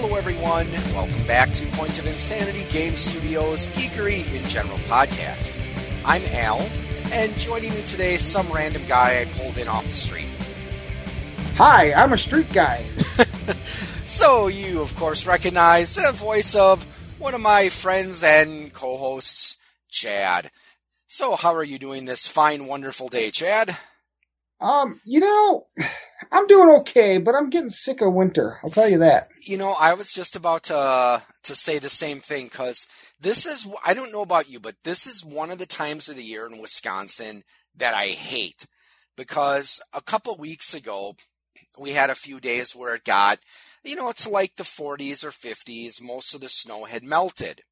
Hello, everyone. Welcome back to Point of Insanity Game Studios Geekery in General podcast. I'm Al, and joining me today is some random guy I pulled in off the street. Hi, I'm a street guy. so, you, of course, recognize the voice of one of my friends and co hosts, Chad. So, how are you doing this fine, wonderful day, Chad? Um, you know, I'm doing okay, but I'm getting sick of winter. I'll tell you that. You know, I was just about to to say the same thing because this is I don't know about you, but this is one of the times of the year in Wisconsin that I hate because a couple weeks ago we had a few days where it got, you know, it's like the 40s or 50s. Most of the snow had melted.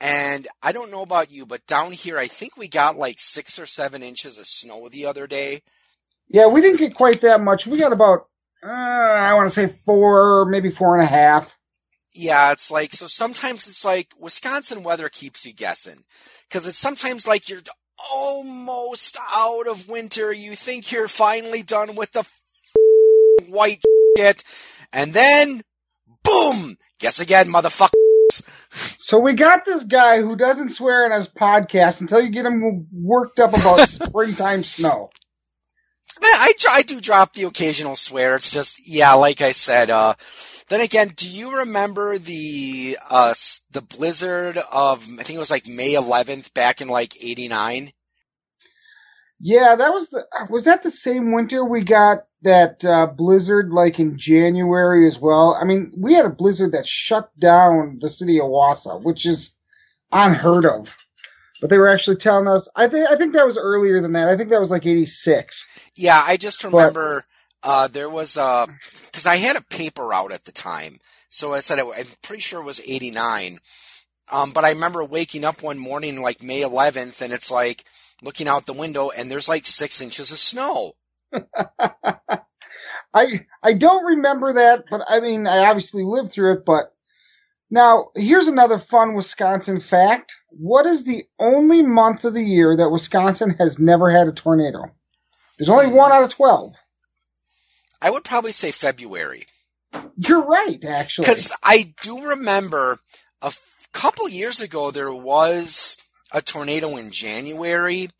And I don't know about you, but down here, I think we got like six or seven inches of snow the other day. Yeah, we didn't get quite that much. We got about, uh, I want to say four, maybe four and a half. Yeah, it's like, so sometimes it's like Wisconsin weather keeps you guessing. Cause it's sometimes like you're almost out of winter. You think you're finally done with the white shit. And then, boom! Guess again, motherfucker. So we got this guy who doesn't swear in his podcast until you get him worked up about springtime snow. I, I do drop the occasional swear. It's just, yeah, like I said, uh, then again, do you remember the, uh, the blizzard of, I think it was like May 11th back in like 89? Yeah, that was the, was that the same winter we got that, uh, blizzard like in January as well? I mean, we had a blizzard that shut down the city of Wausau, which is unheard of but they were actually telling us. I think I think that was earlier than that. I think that was like eighty six. Yeah, I just remember but, uh, there was a because I had a paper out at the time, so I said it, I'm pretty sure it was eighty nine. Um, but I remember waking up one morning like May 11th, and it's like looking out the window, and there's like six inches of snow. I I don't remember that, but I mean I obviously lived through it. But now here's another fun Wisconsin fact what is the only month of the year that Wisconsin has never had a tornado? There's only one out of 12. I would probably say February. You're right, actually. Because I do remember a couple years ago there was a tornado in January,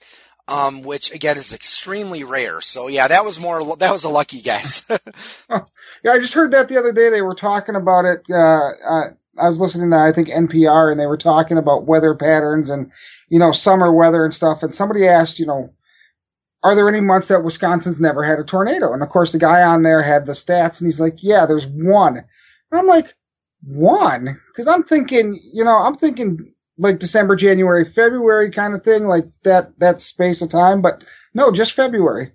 um, which again is extremely rare. So yeah, that was more that was a lucky guess. oh, yeah, I just heard that the other day. They were talking about it. Uh, uh, I was listening to I think NPR and they were talking about weather patterns and you know summer weather and stuff. And somebody asked, you know, are there any months that Wisconsin's never had a tornado? And of course, the guy on there had the stats, and he's like, yeah, there's one. And I'm like, one? Because I'm thinking, you know, I'm thinking like December, January, February kind of thing, like that that space of time. But no, just February.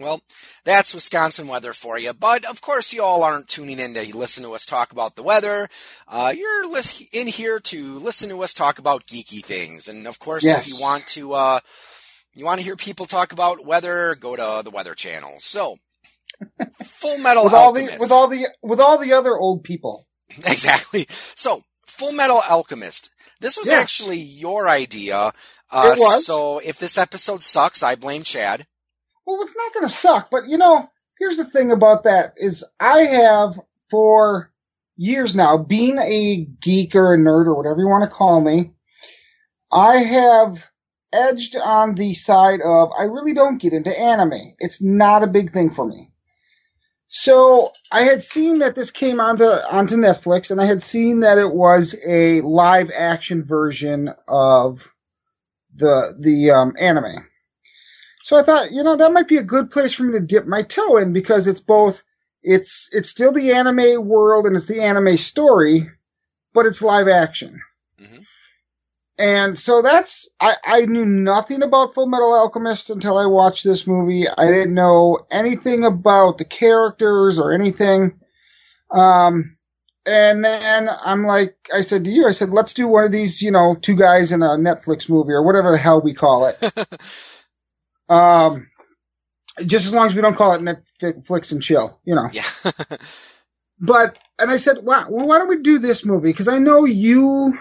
Well, that's Wisconsin weather for you. But of course, you all aren't tuning in to listen to us talk about the weather. Uh, you're in here to listen to us talk about geeky things. And of course, yes. if you want to, uh, you want to hear people talk about weather, go to the Weather Channel. So, Full Metal with Alchemist. all the with all the with all the other old people. Exactly. So, Full Metal Alchemist. This was yes. actually your idea. Uh, it was. So, if this episode sucks, I blame Chad well, it's not going to suck. But you know, here's the thing about that is I have for years now, being a geek or a nerd or whatever you want to call me, I have edged on the side of I really don't get into anime. It's not a big thing for me. So I had seen that this came onto onto Netflix, and I had seen that it was a live action version of the the um, anime. So I thought, you know, that might be a good place for me to dip my toe in because it's both, it's, it's still the anime world and it's the anime story, but it's live action. Mm-hmm. And so that's, I, I knew nothing about Full Metal Alchemist until I watched this movie. I didn't know anything about the characters or anything. Um, and then I'm like, I said to you, I said, let's do one of these, you know, two guys in a Netflix movie or whatever the hell we call it. Um, just as long as we don't call it Netflix and chill, you know. Yeah. but and I said, wow, well, why don't we do this movie? Because I know you.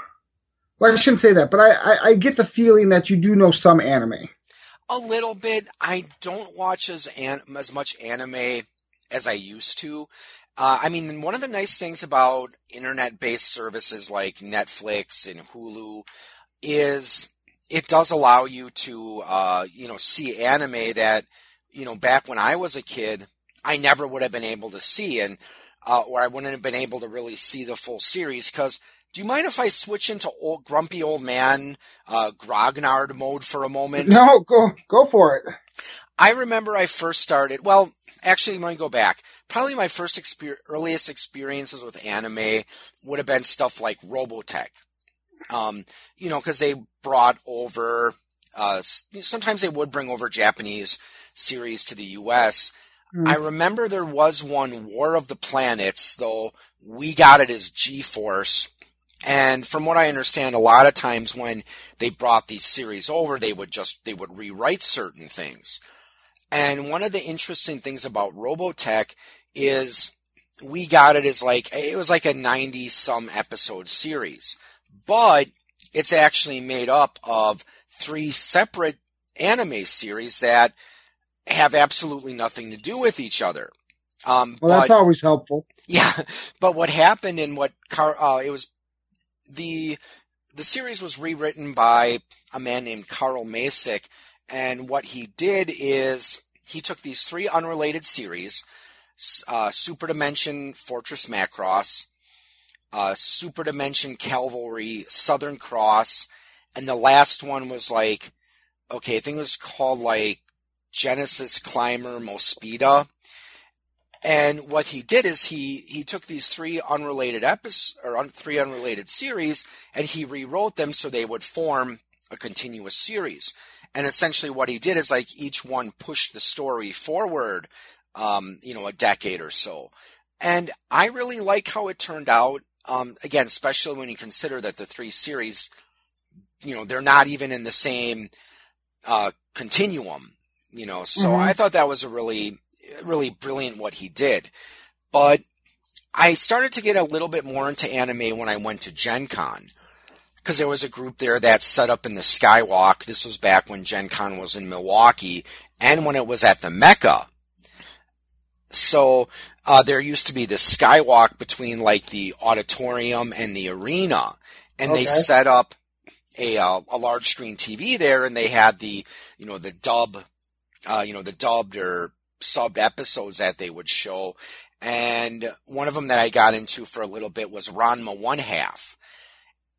Well, I shouldn't say that, but I, I, I get the feeling that you do know some anime. A little bit. I don't watch as an, as much anime as I used to. Uh, I mean, one of the nice things about internet-based services like Netflix and Hulu is it does allow you to, uh, you know, see anime that, you know, back when I was a kid, I never would have been able to see, and uh, or I wouldn't have been able to really see the full series. Because, do you mind if I switch into old grumpy old man uh, grognard mode for a moment? No, go go for it. I remember I first started. Well, actually, let me go back. Probably my first exper- earliest experiences with anime would have been stuff like Robotech. Um, you know, because they brought over. Uh, sometimes they would bring over Japanese series to the U.S. Mm. I remember there was one War of the Planets, though we got it as G-Force. And from what I understand, a lot of times when they brought these series over, they would just, they would rewrite certain things. And one of the interesting things about Robotech is we got it as like, it was like a 90 some episode series, but it's actually made up of three separate anime series that have absolutely nothing to do with each other. Um, well, that's always helpful. Yeah, but what happened in what Car- uh, it was the the series was rewritten by a man named Carl Macek, and what he did is he took these three unrelated series, uh, Super Dimension Fortress Macross, uh, Super Dimension Cavalry Southern Cross, and the last one was like, okay, I think it was called like Genesis Climber Mospeada. And what he did is he he took these three unrelated episodes or un, three unrelated series and he rewrote them so they would form a continuous series. And essentially, what he did is like each one pushed the story forward, um, you know, a decade or so. And I really like how it turned out. Um, again, especially when you consider that the three series, you know, they're not even in the same uh, continuum you know. So mm-hmm. I thought that was a really, really brilliant what he did. But I started to get a little bit more into anime when I went to Gen Con. Because there was a group there that set up in the Skywalk. This was back when Gen Con was in Milwaukee and when it was at the Mecca. So uh, there used to be this skywalk between like the auditorium and the arena, and okay. they set up a uh, a large screen TV there, and they had the you know the dub uh, you know, the dubbed or subbed episodes that they would show. And one of them that I got into for a little bit was Ranma One Half.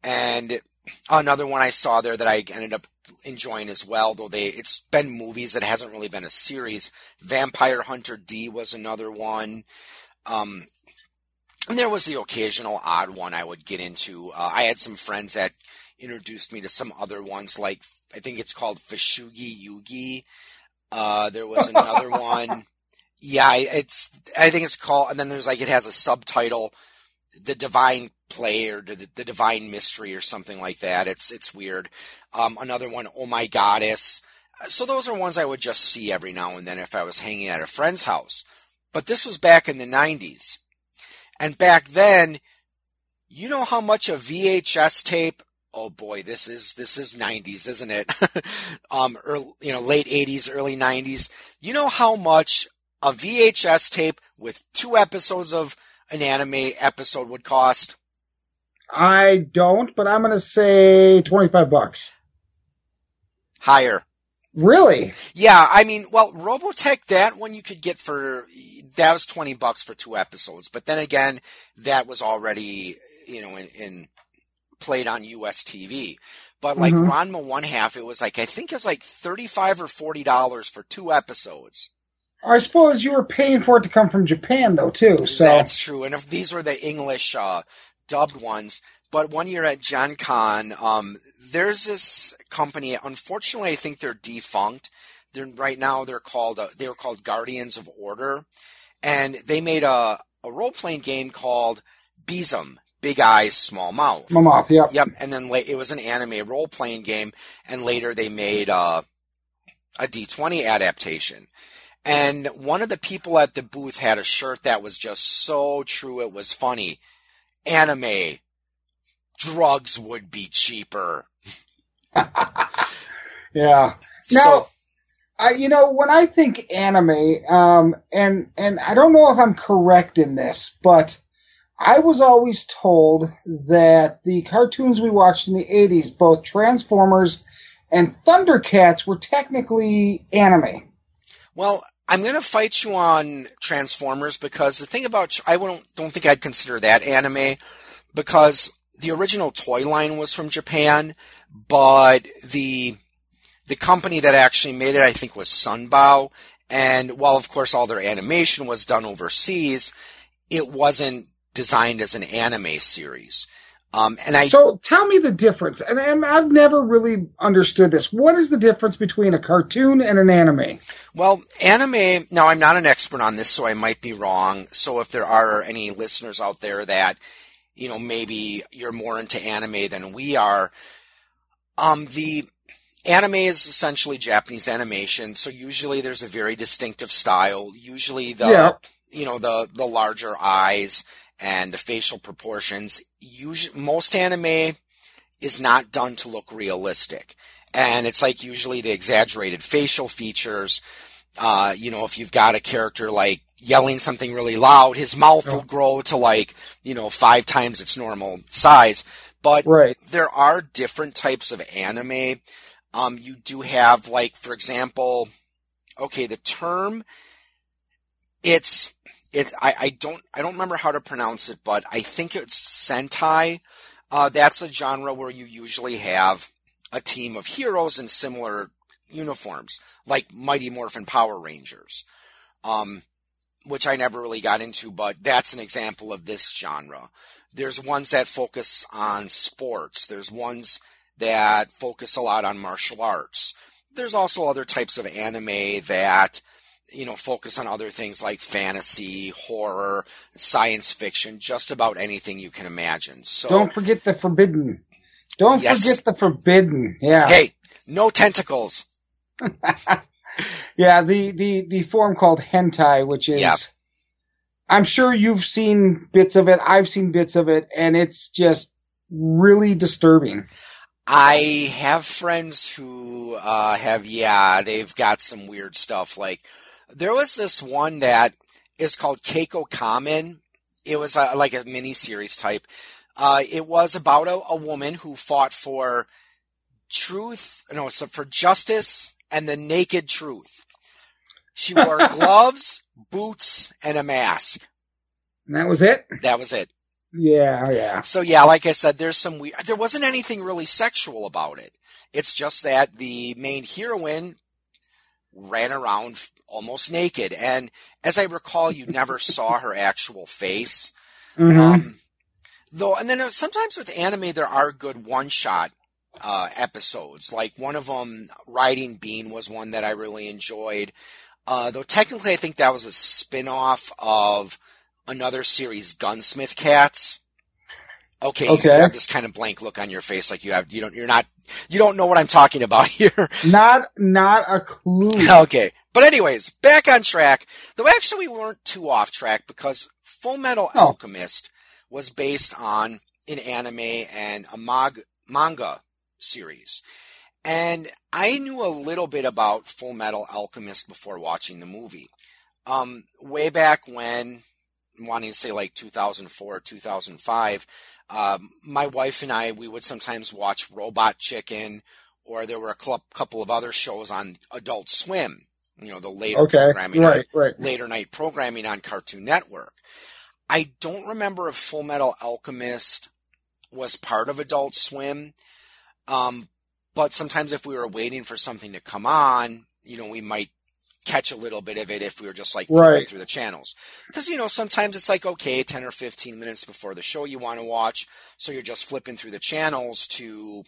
And another one I saw there that I ended up enjoying as well, though they it's been movies, it hasn't really been a series. Vampire Hunter D was another one. Um, and there was the occasional odd one I would get into. Uh, I had some friends that introduced me to some other ones, like I think it's called Fushigi Yugi, uh, there was another one. Yeah, it's. I think it's called. And then there's like it has a subtitle, "The Divine Play" or the, the Divine Mystery" or something like that. It's it's weird. Um, another one, "Oh My Goddess." So those are ones I would just see every now and then if I was hanging at a friend's house. But this was back in the '90s, and back then, you know how much a VHS tape oh boy, this is this is 90s, isn't it? um, early, you know, late 80s, early 90s. You know how much a VHS tape with two episodes of an anime episode would cost? I don't, but I'm going to say 25 bucks. Higher. Really? Yeah, I mean, well, Robotech, that one you could get for, that was 20 bucks for two episodes. But then again, that was already, you know, in, in played on US TV. But like mm-hmm. Ranma One Half, it was like I think it was like thirty five or forty dollars for two episodes. I suppose you were paying for it to come from Japan though too. So that's true. And if these were the English uh, dubbed ones, but one year at Gen Con, um, there's this company. Unfortunately, I think they're defunct. They're right now. They're called uh, they were called Guardians of Order, and they made a a role playing game called BESM. Big Eyes, Small Mouth. Small Mouth, yep. Yep. And then it was an anime role playing game, and later they made uh, a D20 adaptation. And one of the people at the booth had a shirt that was just so true, it was funny. Anime, drugs would be cheaper. yeah. Now, so, I, you know, when I think anime, um, and and I don't know if I'm correct in this, but I was always told that the cartoons we watched in the '80s, both Transformers and Thundercats, were technically anime. Well, I'm going to fight you on Transformers because the thing about I don't don't think I'd consider that anime because the original toy line was from Japan, but the the company that actually made it, I think, was Sunbow. And while, of course, all their animation was done overseas, it wasn't designed as an anime series. Um, and I so tell me the difference, and, and, I've never really understood this. What is the difference between a cartoon and an anime? Well, anime. Now, I'm not an expert on this, so I might be wrong. So, if there are any listeners out there that, you know, maybe you're more into anime than we are, um, the anime is essentially Japanese animation, so usually there's a very distinctive style. Usually the yeah. you know the the larger eyes and the facial proportions. Usually, most anime is not done to look realistic, and it's like usually the exaggerated facial features. Uh, you know, if you've got a character like yelling something really loud, his mouth will grow to like you know five times its normal size. But right. there are different types of anime um, you do have, like, for example, okay, the term, it's, it, I, I don't, I don't remember how to pronounce it, but I think it's Sentai. Uh, that's a genre where you usually have a team of heroes in similar uniforms, like Mighty Morphin Power Rangers. Um, which I never really got into, but that's an example of this genre. There's ones that focus on sports. There's ones that focus a lot on martial arts. There's also other types of anime that, you know, focus on other things like fantasy, horror, science fiction, just about anything you can imagine. So don't forget the forbidden. Don't yes. forget the forbidden. Yeah. Hey, no tentacles. yeah, the, the, the form called hentai, which is, yep. I'm sure you've seen bits of it. I've seen bits of it and it's just really disturbing. I have friends who uh, have, yeah, they've got some weird stuff. Like, there was this one that is called Keiko Kamen. It was a, like a mini series type. Uh, it was about a, a, woman who fought for truth, no, so for justice and the naked truth. She wore gloves, boots, and a mask. And that was it? That was it. Yeah, oh, yeah. So yeah, like I said, there's some weird. There wasn't anything really sexual about it. It's just that the main heroine ran around almost naked, and as I recall, you never saw her actual face. Mm-hmm. Um, though, and then uh, sometimes with anime, there are good one-shot uh, episodes. Like one of them, Riding Bean, was one that I really enjoyed. Uh, though technically, I think that was a spin-off of another series, Gunsmith Cats. Okay, okay. You have this kind of blank look on your face, like you have you don't you're not you don't know what I'm talking about here. Not not a clue. okay, but anyways, back on track. Though actually we weren't too off track because Full Metal oh. Alchemist was based on an anime and a mag- manga series. And I knew a little bit about Full Metal Alchemist before watching the movie. Um, way back when wanting to say like 2004, 2005, um, my wife and I, we would sometimes watch Robot Chicken, or there were a cl- couple of other shows on Adult Swim. You know, the later okay, programming, right, on, right. later night programming on Cartoon Network. I don't remember if Full Metal Alchemist was part of Adult Swim, um, but sometimes if we were waiting for something to come on, you know, we might catch a little bit of it if we were just like flipping right. through the channels. Because, you know, sometimes it's like, okay, 10 or 15 minutes before the show you want to watch. So you're just flipping through the channels to,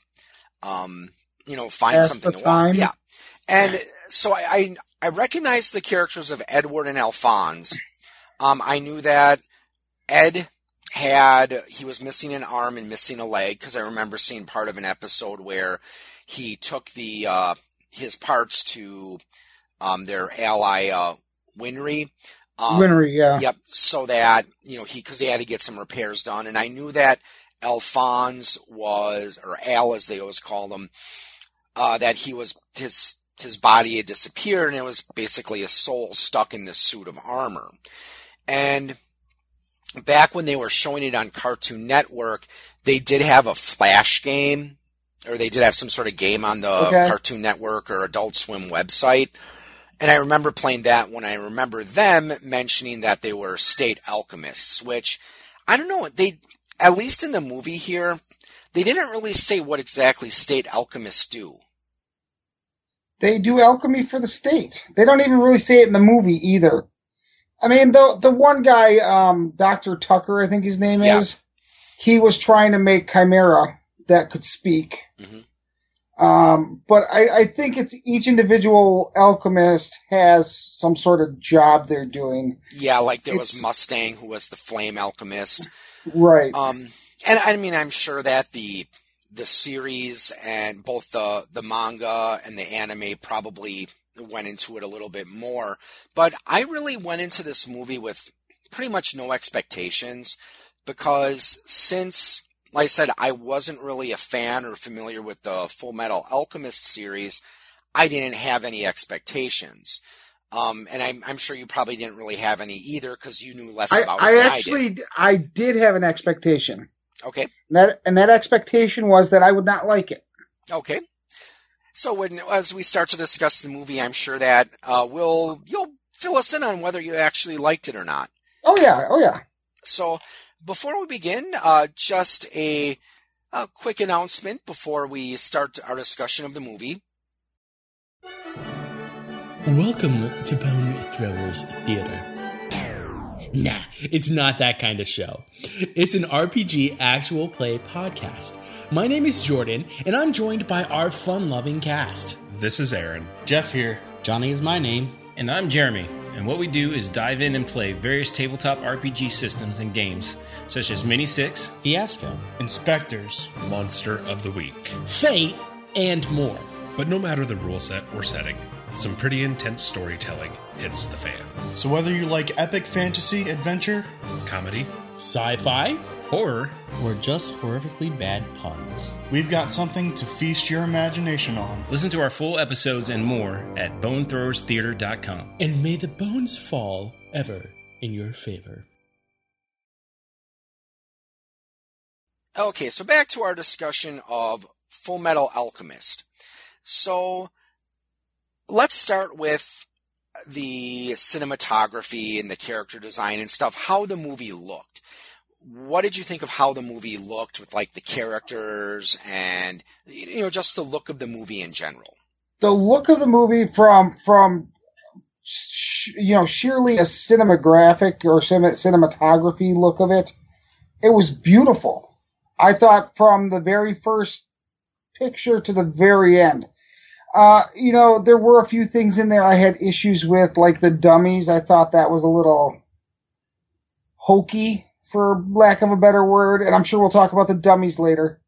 um, you know, find something to time. watch. Yeah. And so I, I, I recognized the characters of Edward and Alphonse. Um, I knew that Ed had, he was missing an arm and missing a leg because I remember seeing part of an episode where he took the, uh, his parts to um, their ally uh, Winry. Um, Winry, yeah. Yep. So that you know he because they had to get some repairs done, and I knew that Alphonse was or Al as they always call them, uh, that he was his his body had disappeared and it was basically a soul stuck in this suit of armor. And back when they were showing it on Cartoon Network, they did have a Flash game, or they did have some sort of game on the Okay. Cartoon Network or Adult Swim website. And I remember playing that when I remember them mentioning that they were state alchemists, which I don't know, they, at least in the movie here, they didn't really say what exactly state alchemists do. They do alchemy for the state. They don't even really say it in the movie either. I mean, the the one guy, um, Doctor Tucker, I think his name Yeah. is, he was trying to make chimera that could speak. Mhm. Um, but I, I think it's each individual alchemist has some sort of job they're doing. Yeah, like there was Mustang, who was the flame alchemist. Right. Um, and I mean, I'm sure that the the series and both the the manga and the anime probably went into it a little bit more. But I really went into this movie with pretty much no expectations because since, like I said, I wasn't really a fan or familiar with the Full Metal Alchemist series, I didn't have any expectations. Um, and I'm, I'm sure you probably didn't really have any either because you knew less I, about it I than actually, I did have an expectation. I did. Okay. And that, and that expectation was that I would not like it. Okay. So when as we start to discuss the movie, I'm sure that uh, we'll you'll fill us in on whether you actually liked it or not. Oh yeah, oh yeah. So before we begin, uh, just a, a quick announcement before we start our discussion of the movie. Welcome to Bone Throwers Theater. Nah, it's not that kind of show. It's an RPG actual play podcast. My name is Jordan, and I'm joined by our fun loving cast. This is Aaron. Jeff here. Johnny is my name. And I'm Jeremy, and what we do is dive in and play various tabletop RPG systems and games, such as Mini Six, Fiasco, InSpectres. Monster of the Week. Fate, and more. But no matter the rule set or setting, some pretty intense storytelling hits the fan. So whether you like epic fantasy adventure, Comedy, Sci fi, horror, or just horrifically bad puns. we've got something to feast your imagination on. listen to our full episodes and more at bonethrowerstheater.com. And may the bones fall ever in your favor. Okay, so back to our discussion of Full Metal Alchemist. So let's start with the cinematography and the character design and stuff, how the movie looked. What did you think of how the movie looked with like the characters and you know just the look of the movie in general? The look of the movie from from you know sheerly a cinematographic or cin- cinematography look of it, it was beautiful. I thought from the very first picture to the very end. Uh, you know, there were a few things in there I had issues with, like the dummies. I thought that was a little hokey, for lack of a better word, and I'm sure we'll talk about the dummies later.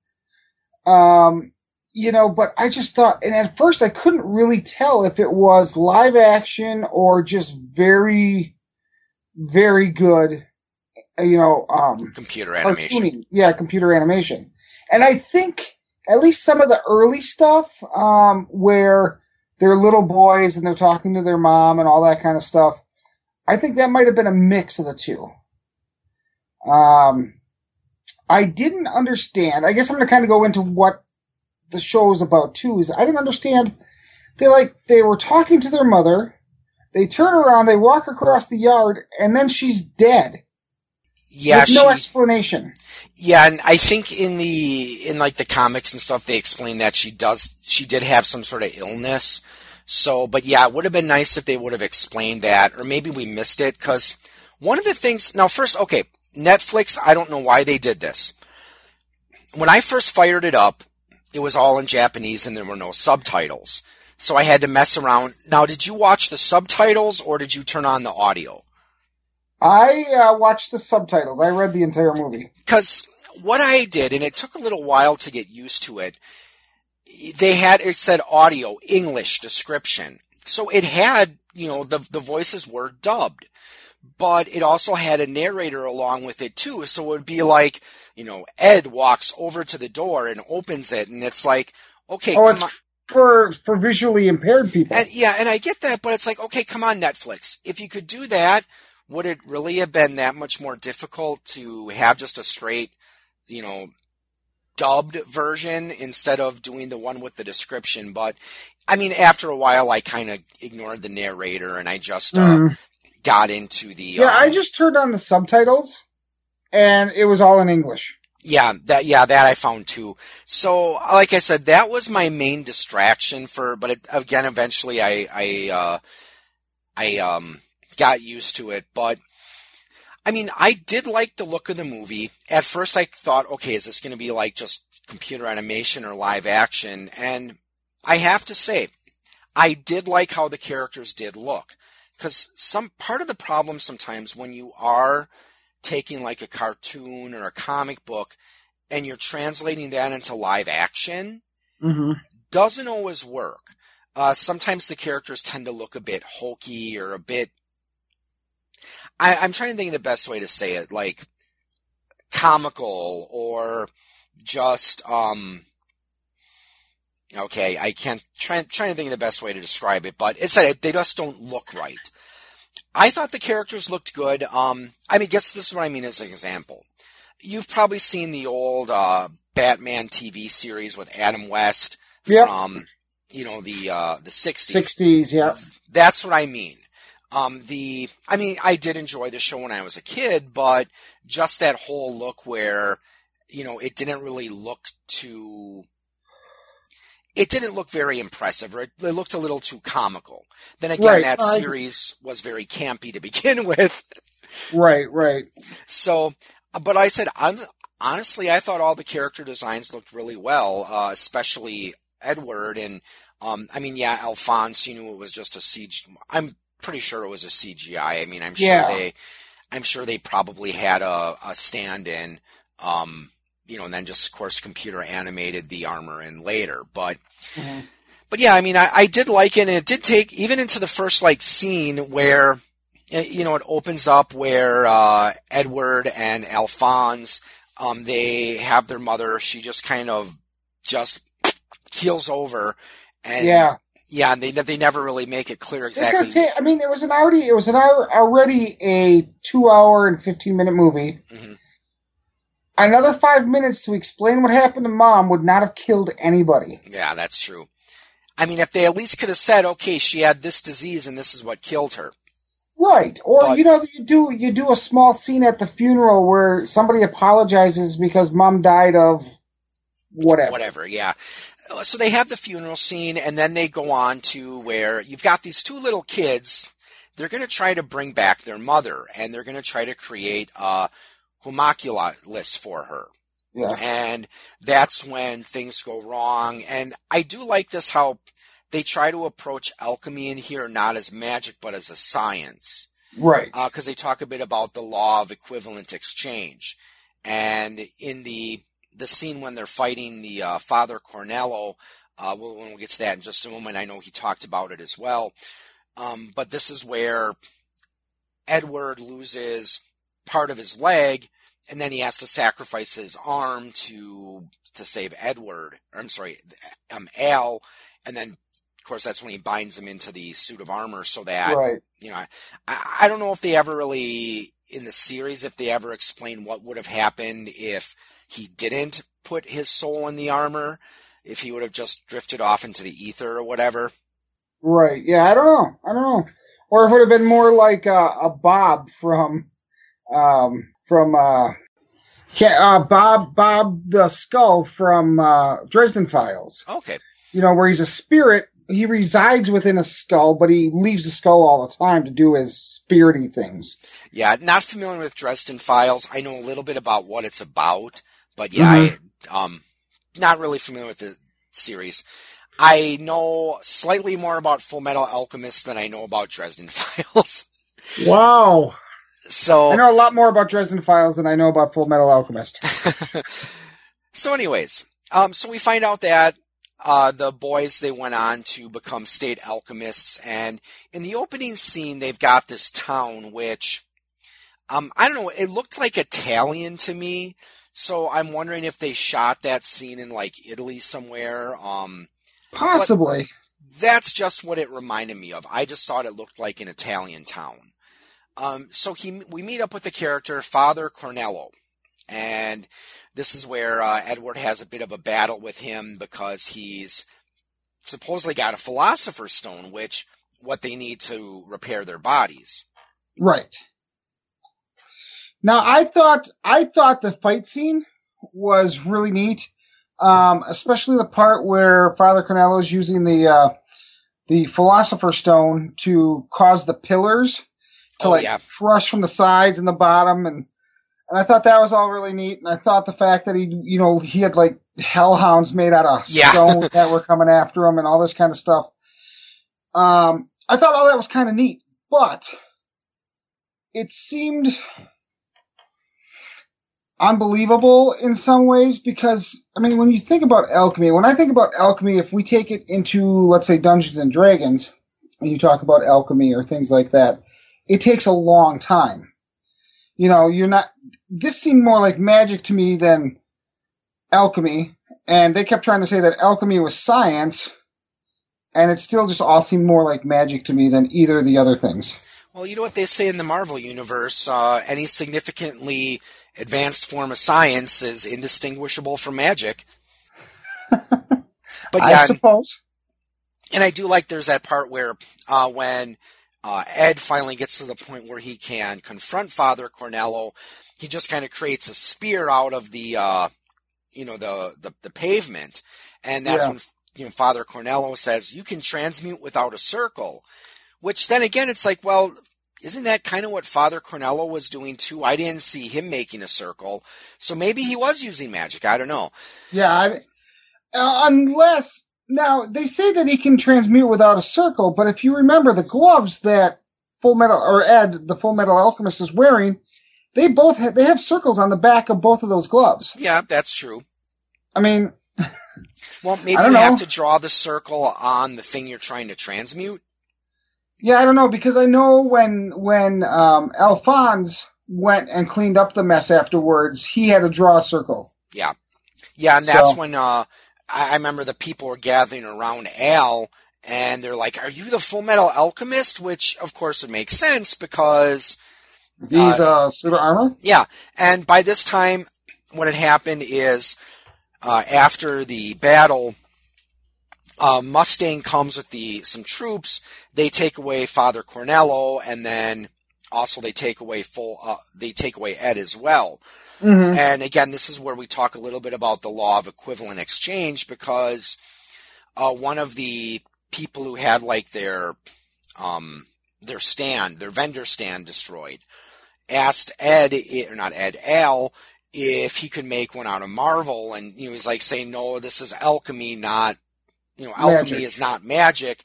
Um, you know, but I just thought, and at first I couldn't really tell if it was live action or just very, very good, you know, um, Computer animation. cartooning. Yeah, computer animation. And I think at least some of the early stuff, um, where they're little boys and they're talking to their mom and all that kind of stuff, I think that might have been a mix of the two. Um, I didn't understand. I guess I'm going to kind of go into what the show is about too. Is I didn't understand. They like they were talking to their mother. They turn around, they walk across the yard, and then she's dead. Yeah, with no explanation. Yeah, and I think in the in like the comics and stuff, they explain that she does she did have some sort of illness. So, but yeah, it would have been nice if they would have explained that, or maybe we missed it because one of the things. Now, first, okay, Netflix. I don't know why they did this. When I first fired it up, it was all in Japanese and there were no subtitles. So I had to mess around. Now, did you watch the subtitles or did you turn on the audio? I uh, watched the subtitles. I read the entire movie. because what I did, and it took a little while to get used to it, they had it said audio English description, so it had you know the the voices were dubbed, but it also had a narrator along with it too. So it would be like you know Ed walks over to the door and opens it, and it's like okay, Oh, come it's on. for for visually impaired people. And yeah, and I get that, but it's like, okay, come on, Netflix. If you could do that, would it really have been that much more difficult to have just a straight, you know, dubbed version instead of doing the one with the description? But I mean, after a while, I kind of ignored the narrator and I just uh, Mhm. got into the. Yeah, um, I just turned on the subtitles, and it was all in English. Yeah, that yeah, that I found too. So, like I said, that was my main distraction for. But it, again, eventually, I I uh, I um got used to it. But I mean, I did like the look of the movie. At first, I thought, okay, is this going to be like just computer animation or live action? And I have to say, I did like how the characters did look. Because some part of the problem sometimes when you are taking like a cartoon or a comic book and you're translating that into live action Mm-hmm. doesn't always work. Uh, sometimes the characters tend to look a bit hokey or a bit. I, I'm trying to think of the best way to say it, like comical or just um. Okay, I can't try trying to think of the best way to describe it, but it's that they just don't look right. I thought the characters looked good. Um, I mean, guess this is what I mean as an example. You've probably seen the old uh, Batman TV series with Adam West Yep. from you know the uh, the sixties. Sixties, yeah. That's what I mean. Um, the I mean, I did enjoy the show when I was a kid, but just that whole look where you know it didn't really look too. It didn't look very impressive, or it, it looked a little too comical. Then again, Right, that I- series was very campy to begin with. Right, right. So, but I said, I'm, honestly, I thought all the character designs looked really well, uh, especially Edward. And, um, I mean, yeah, Alphonse, you knew it was just a CG. I'm pretty sure it was a CGI. I mean, I'm sure Yeah. they, I'm sure they probably had a, a stand in, um, you know, and then just, of course, computer animated the armor in later. But, Mhm. but yeah, I mean, I, I did like it, and it did take even into the first like scene where, uh, you know, it opens up where uh, Edward and Alphonse, um, they have their mother. She just kind of just keels over, and yeah. Yeah, and they they never really make it clear exactly. I mean, it was an already. It was an hour, already a two-hour and fifteen-minute movie. Mhm. Another five minutes to explain what happened to mom would not have killed anybody. Yeah, that's true. I mean, if they at least could have said, okay, she had this disease and this is what killed her. Right. Or But- you know, you do you do a small scene at the funeral where somebody apologizes because mom died of whatever. whatever yeah Uh, so they have the funeral scene and then they go on to where you've got these two little kids. They're going to try to bring back their mother and they're going to try to create a homunculus for her. Yeah. and that's when things go wrong. And i do like this how they try to approach alchemy in here not as magic but as a science. Right. Uh, because they talk a bit about the law of equivalent exchange, and in the the scene when they're fighting the uh, Father Cornello, uh, we'll, when we'll get to that in just a moment. I know he talked about it as well, um, but this is where Edward loses part of his leg, and then he has to sacrifice his arm to to save Edward. Or, I'm sorry, um, Al, and then. Of course, that's when he binds him into the suit of armor so that right. you know, I, I don't know if they ever really in the series if they ever explain what would have happened if he didn't put his soul in the armor, if he would have just drifted off into the ether or whatever. Right. Yeah. I don't know. I don't know. Or if it would have been more like uh, a Bob from um from uh, uh Bob Bob the Skull from uh, Dresden Files. Okay. You know, where he's a spirit. He resides within a skull, but he leaves the skull all the time to do his spirity things. Yeah, not familiar with Dresden Files. I know a little bit about what it's about, but yeah, I um not really familiar with the series. I know slightly more about Full Metal Alchemist than I know about Dresden Files. Wow. So I know a lot more about Dresden Files than I know about Full Metal Alchemist. so, anyways, um, so we find out that uh, the boys they went on to become state alchemists, and in the opening scene, they've got this town which, um, I don't know, it looked like Italian to me. So I'm wondering if they shot that scene in like Italy somewhere. Um, Possibly. That's just what it reminded me of. I just thought it looked like an Italian town. Um, so he, we meet up with the character Father Cornello, and this is where uh, Edward has a bit of a battle with him because he's supposedly got a philosopher's stone, which what they need to repair their bodies. Right. Now I thought I thought the fight scene was really neat, um, especially the part where Father Cornello is using the uh, the Philosopher's Stone to cause the pillars to Oh, like yeah. crush from the sides and the bottom, and and I thought that was all really neat. And I thought the fact that he, you know, he had like hellhounds made out of Yeah. stone that were coming after him and all this kind of stuff. Um, I thought all that was kind of neat, but it seemed unbelievable in some ways because I mean when you think about alchemy, when I think about alchemy, if we take it into let's say Dungeons and Dragons, and you talk about alchemy or things like that, it takes a long time. You know, you're not. This seemed more like magic to me than alchemy, and they kept trying to say that alchemy was science, and it still just all seemed more like magic to me than either of the other things. Well, you know what they say in the Marvel universe: uh, any significantly advanced form of science is indistinguishable from magic. but I yeah, and, suppose. and I do like there's that part where uh, when uh, Ed finally gets to the point where he can confront Father Cornello, he just kind of creates a spear out of the uh, you know the, the the pavement, and that's Yeah. when you know Father Cornello says you can transmute without a circle, which then again it's like well. Isn't that kind of what Father Cornello was doing too? I didn't see him making a circle, so maybe he was using magic. I don't know. Yeah, I, uh, unless now they say that he can transmute without a circle, but if you remember the gloves that Full Metal or Ed, the Full Metal Alchemist, is wearing, they both ha- they have circles on the back of both of those gloves. Yeah, that's true. I mean, Well, maybe I don't you have to draw the circle on the thing you're trying to transmute. Yeah, I don't know because I know when when um, Alphonse went and cleaned up the mess afterwards, he had to draw a circle. Yeah, yeah, and that's So- when uh, I, remember the people were gathering around Al, and they're like, "Are you the Full Metal Alchemist?" Which, of course, would make sense because These uh, suit of armor. Yeah, and by this time, what had happened is uh, after the battle, uh, Mustang comes with the some troops. They take away Father Cornello, and then also they take away full. Uh, they take away Ed as well. Mm-hmm. And again, this is where we talk a little bit about the law of equivalent exchange because uh, one of the people who had like their um, their stand, their vendor stand destroyed, asked Ed, or not Ed, Al, if he could make one out of Marvel, and you know he's like saying, "No, this is alchemy, not you know alchemy Magic. is not magic."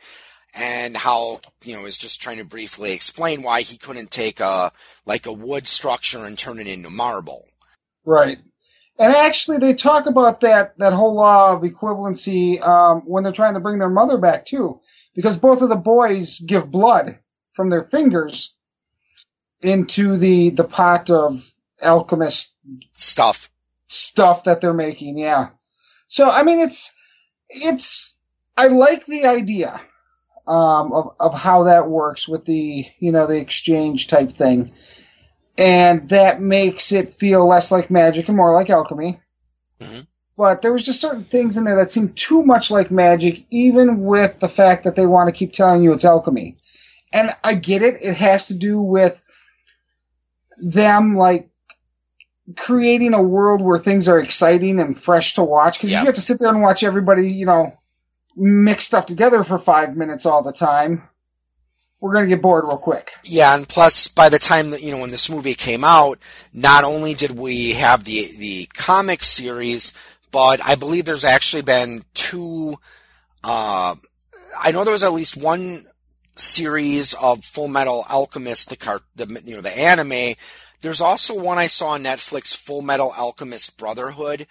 And how you know is just trying to briefly explain why he couldn't take a like a wood structure and turn it into marble. Right. And actually, they talk about that that whole law of equivalency um, when they're trying to bring their mother back too, because both of the boys give blood from their fingers into the the pot of alchemist Stuff. stuff that they're making. Yeah. So I mean, it's it's I like the idea um, of of how that works with the you know the exchange type thing, and that makes it feel less like magic and more like alchemy. Mhm. But there was just certain things in there that seemed too much like magic, even with the fact that they want to keep telling you it's alchemy. And I get it; it has to do with them like creating a world where things are exciting and fresh to watch because Yeah. you have to sit there and watch everybody, you know, mix stuff together for five minutes all the time. We're gonna get bored real quick. Yeah, and plus, by the time that you know when this movie came out, not only did we have the the comic series, but I believe there's actually been two. Uh, I know there was at least one series of Full Metal Alchemist, the car, the you know the anime. There's also one I saw on Netflix, Full Metal Alchemist Brotherhood,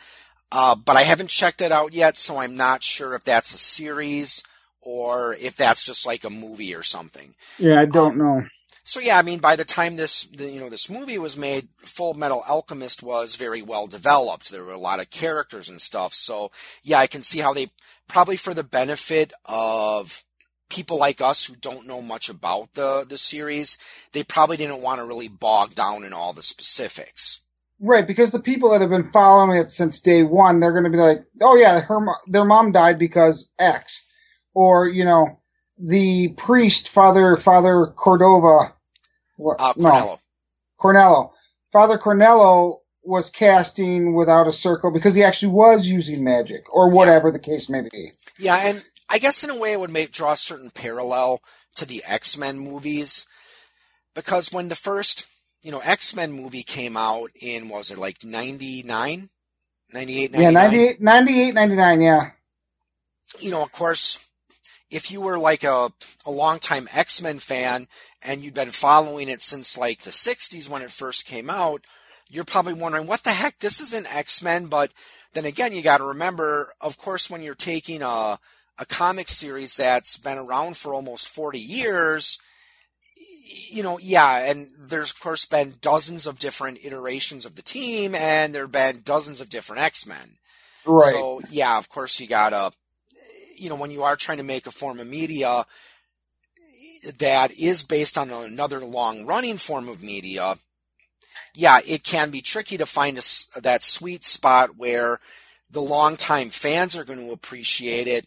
uh, but I haven't checked it out yet, so I'm not sure if that's a series or if that's just like a movie or something. Yeah, I don't know. So yeah, I mean, by the time this, the, you know, this movie was made, Full Metal Alchemist was very well developed. There were a lot of characters and stuff. So yeah, I can see how they probably for the benefit of people like us who don't know much about the the series, they probably didn't want to really bog down in all the specifics. Right, because the people that have been following it since day one, they're going to be like, "Oh yeah, her their mom died because X," or you know, the priest, Father Father Cordova, uh, Cornello. No, Cornello, Father Cornello was casting without a circle because he actually was using magic, or whatever yeah. the case may be. Yeah, and I guess in a way it would make draw a certain parallel to the X Men movies because when the first you know X Men movie came out in was it like 99? 98, 99? Yeah, 98, 98, 99, yeah. You know, of course, if you were like a, a longtime X Men fan and you'd been following it since like the 60s when it first came out, you're probably wondering, what the heck? This isn't X Men. But then again, you got to remember, of course, when you're taking a, a comic series that's been around for almost 40 years, you know, yeah, and there's of course been dozens of different iterations of the team, and there have been dozens of different X Men. Right. So yeah, of course you gotta, you know, when you are trying to make a form of media that is based on another long running form of media, yeah, it can be tricky to find a, that sweet spot where the longtime fans are going to appreciate it,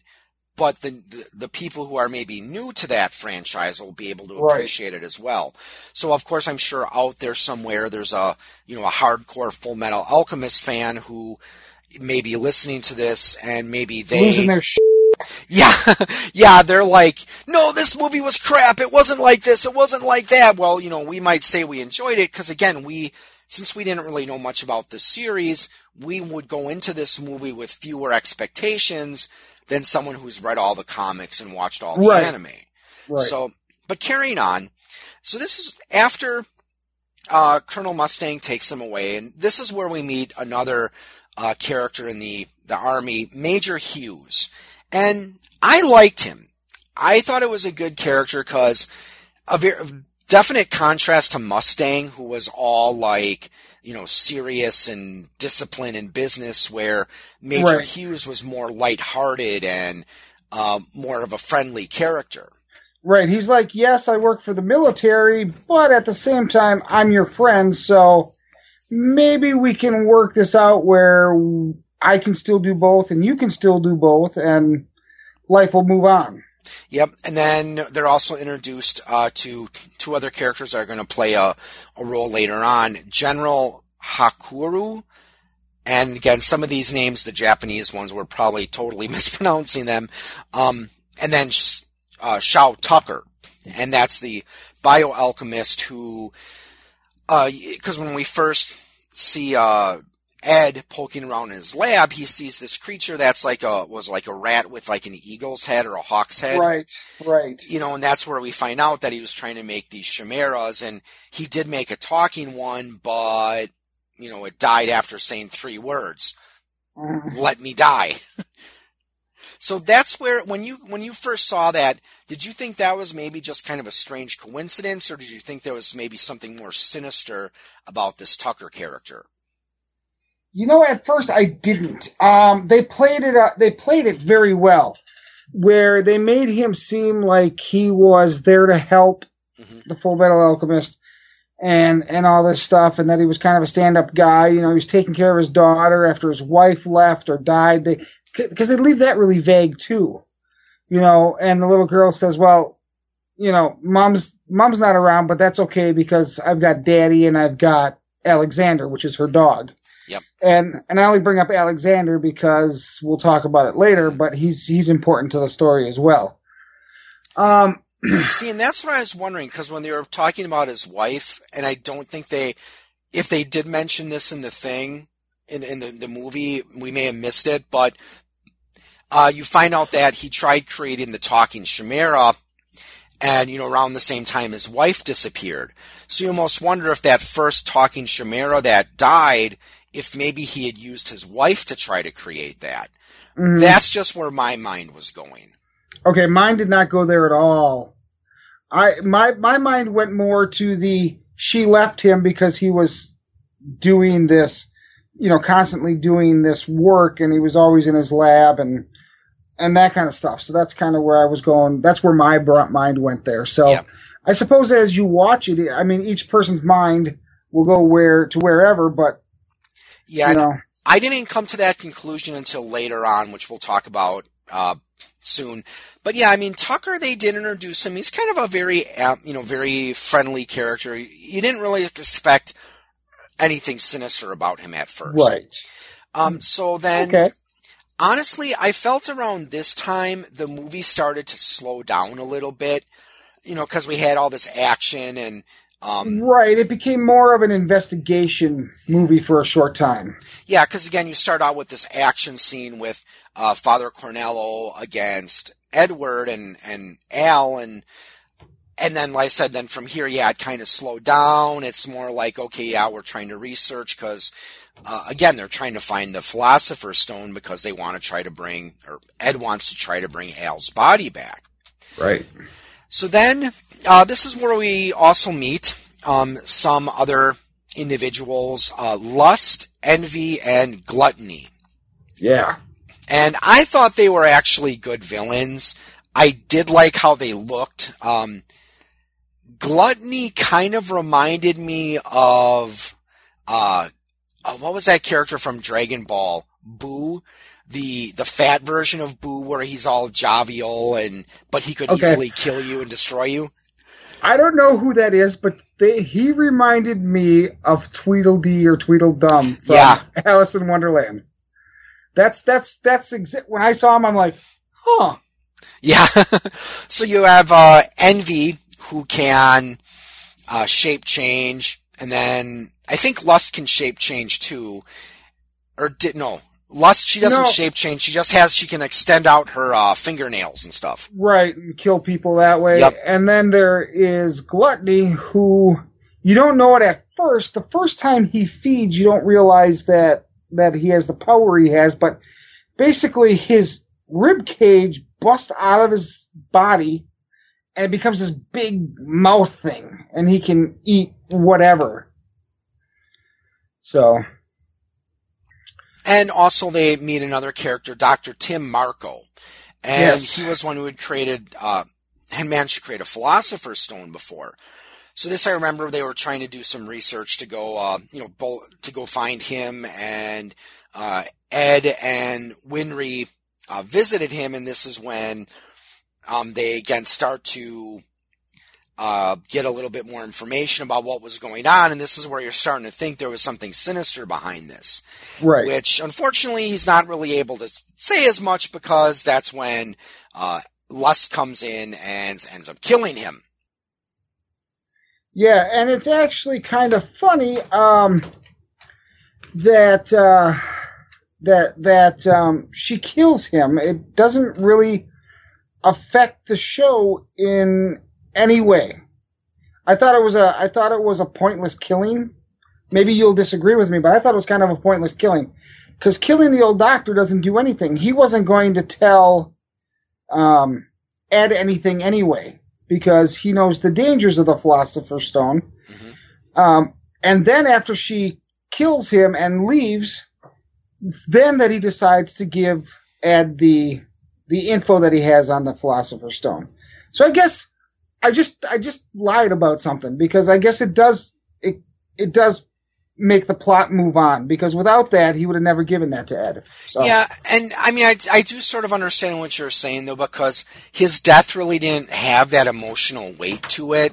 but the, the, people who are maybe new to that franchise will be able to appreciate it as well. So of course, I'm sure out there somewhere there's a you know a hardcore Full Metal Alchemist fan who may be listening to this and maybe they losing their. Sh- yeah, yeah, they're like, no, this movie was crap. It wasn't like this. It wasn't like that. Well, you know, we might say we enjoyed it because again, we since we didn't really know much about the series, we would go into this movie with fewer expectations than someone who's read all the comics and watched all the right. anime. Right. So, but carrying on. So this is after uh, Colonel Mustang takes him away, and this is where we meet another uh, character in the the army, Major Hughes, and I liked him. I thought it was a good character because a very definite contrast to Mustang, who was all like you know, serious and discipline in business, where Major right. Hughes was more lighthearted and uh, more of a friendly character. Right. He's like, yes, I work for the military, but at the same time, I'm your friend, so maybe we can work this out where I can still do both and you can still do both, and life will move on. Yep, and then they're also introduced uh, to two other characters are going to play a, a role later on. General Hakuro, and again, some of these names, the Japanese ones, we're probably totally mispronouncing them. Um, and then uh, Shou Tucker, and that's the bioalchemist who, because uh, when we first see uh, Ed poking around in his lab, he sees this creature that's like a was like a rat with like an eagle's head or a hawk's head. Right, right. You know, and that's where we find out that he was trying to make these chimeras, and he did make a talking one, but you know, it died after saying three words. Mm. Let me die. so that's where when you when you first saw that, did you think that was maybe just kind of a strange coincidence, or did you think there was maybe something more sinister about this Tucker character? You know, at first I didn't. Um, they played it. Uh, they played it very well, where they made him seem like he was there to help mm-hmm. the Full Metal Alchemist and and all this stuff, and that he was kind of a stand-up guy. You know, he was taking care of his daughter after his wife left or died. They because they leave that really vague too. You know, and the little girl says, "Well, you know, mom's mom's not around, but that's okay because I've got daddy and I've got Alexander, which is her dog." Yep. And and I only bring up Alexander because we'll talk about it later, but he's he's important to the story as well. Um See, and that's what I was wondering because when they were talking about his wife, and I don't think they, if they did mention this in the thing, in, in the, the movie, we may have missed it, but uh, you find out that he tried creating the talking chimera, and you know around the same time his wife disappeared. So you almost wonder if that first talking chimera that died if maybe he had used his wife to try to create that. Mm. That's just where my mind was going. Okay, mine did not go there at all. I my my mind went more to the she left him because he was doing this, you know, constantly doing this work and he was always in his lab and and that kind of stuff. So that's kind of where I was going. That's where my mind went there. So Yeah. I suppose as you watch it, I mean, each person's mind will go where to wherever, but Yeah, you know, I didn't come to that conclusion until later on, which we'll talk about uh, soon. But yeah, I mean Tucker, they did introduce him. He's kind of a very, uh, you know, very friendly character. You didn't really expect anything sinister about him at first, right? Um, so then, Okay. honestly, I felt around this time the movie started to slow down a little bit. You know, because we had all this action and um, Right. It became more of an investigation movie for a short time. Yeah, because again, you start out with this action scene with uh, Father Cornello against Edward and and Al, and and then, like I said, then from here, yeah, it kind of slowed down. It's more like, okay, yeah, we're trying to research because, uh, again, they're trying to find the Philosopher's Stone because they want to try to bring, or Ed wants to try to bring Al's body back. Right. So then, uh, this is where we also meet um, some other individuals: uh, lust, envy, and gluttony. Yeah. And I thought they were actually good villains. I did like how they looked. Um, gluttony kind of reminded me of uh, uh, what was that character from Dragon Ball? Boo. The the fat version of Boo, where he's all jovial and but he could Okay. easily kill you and destroy you. I don't know who that is, but they, he reminded me of Tweedledee or Tweedledum from Yeah. Alice in Wonderland. That's that's that's exa- when I saw him, I'm like, huh. Yeah. so you have uh, Envy, who can uh, shape change, and then I think Lust can shape change too. Or did no Lust? She doesn't No. shape change. She just has. She can extend out her uh, fingernails and stuff. Right, and kill people that way. Yep. And then there is Gluttony, who you don't know it at first. The first time he feeds, you don't realize that that he has the power he has, but basically his rib cage busts out of his body and it becomes this big mouth thing, and he can eat whatever. So And also they meet another character, Dr. Tim Marcoh. And Yes. he was one who had created, uh, had managed to create a philosopher's stone before. So this, I remember they were trying to do some research to go, uh, you know, bo- to go find him and, uh, Ed and Winry, uh, visited him. And this is when, um, they again start to, uh, get a little bit more information about what was going on. And this is where you're starting to think there was something sinister behind this right, which unfortunately he's not really able to say as much because that's when uh, Lust comes in and ends up killing him. Yeah, and it's actually kind of funny um, that uh, that that um, she kills him. It doesn't really affect the show in any way. I thought it was a I thought it was a pointless killing. Maybe you'll disagree with me, but I thought it was kind of a pointless killing because killing the old doctor doesn't do anything. He wasn't going to tell um, Ed anything anyway because he knows the dangers of the Philosopher's Stone. Mhm. Um, and then after she kills him and leaves, then that he decides to give Ed the the info that he has on the Philosopher's Stone. So I guess I just I just lied about something because I guess it does it it does make the plot move on because without that he would have never given that to Ed. So Yeah, and I mean, I, I do sort of understand what you're saying though, because his death really didn't have that emotional weight to it.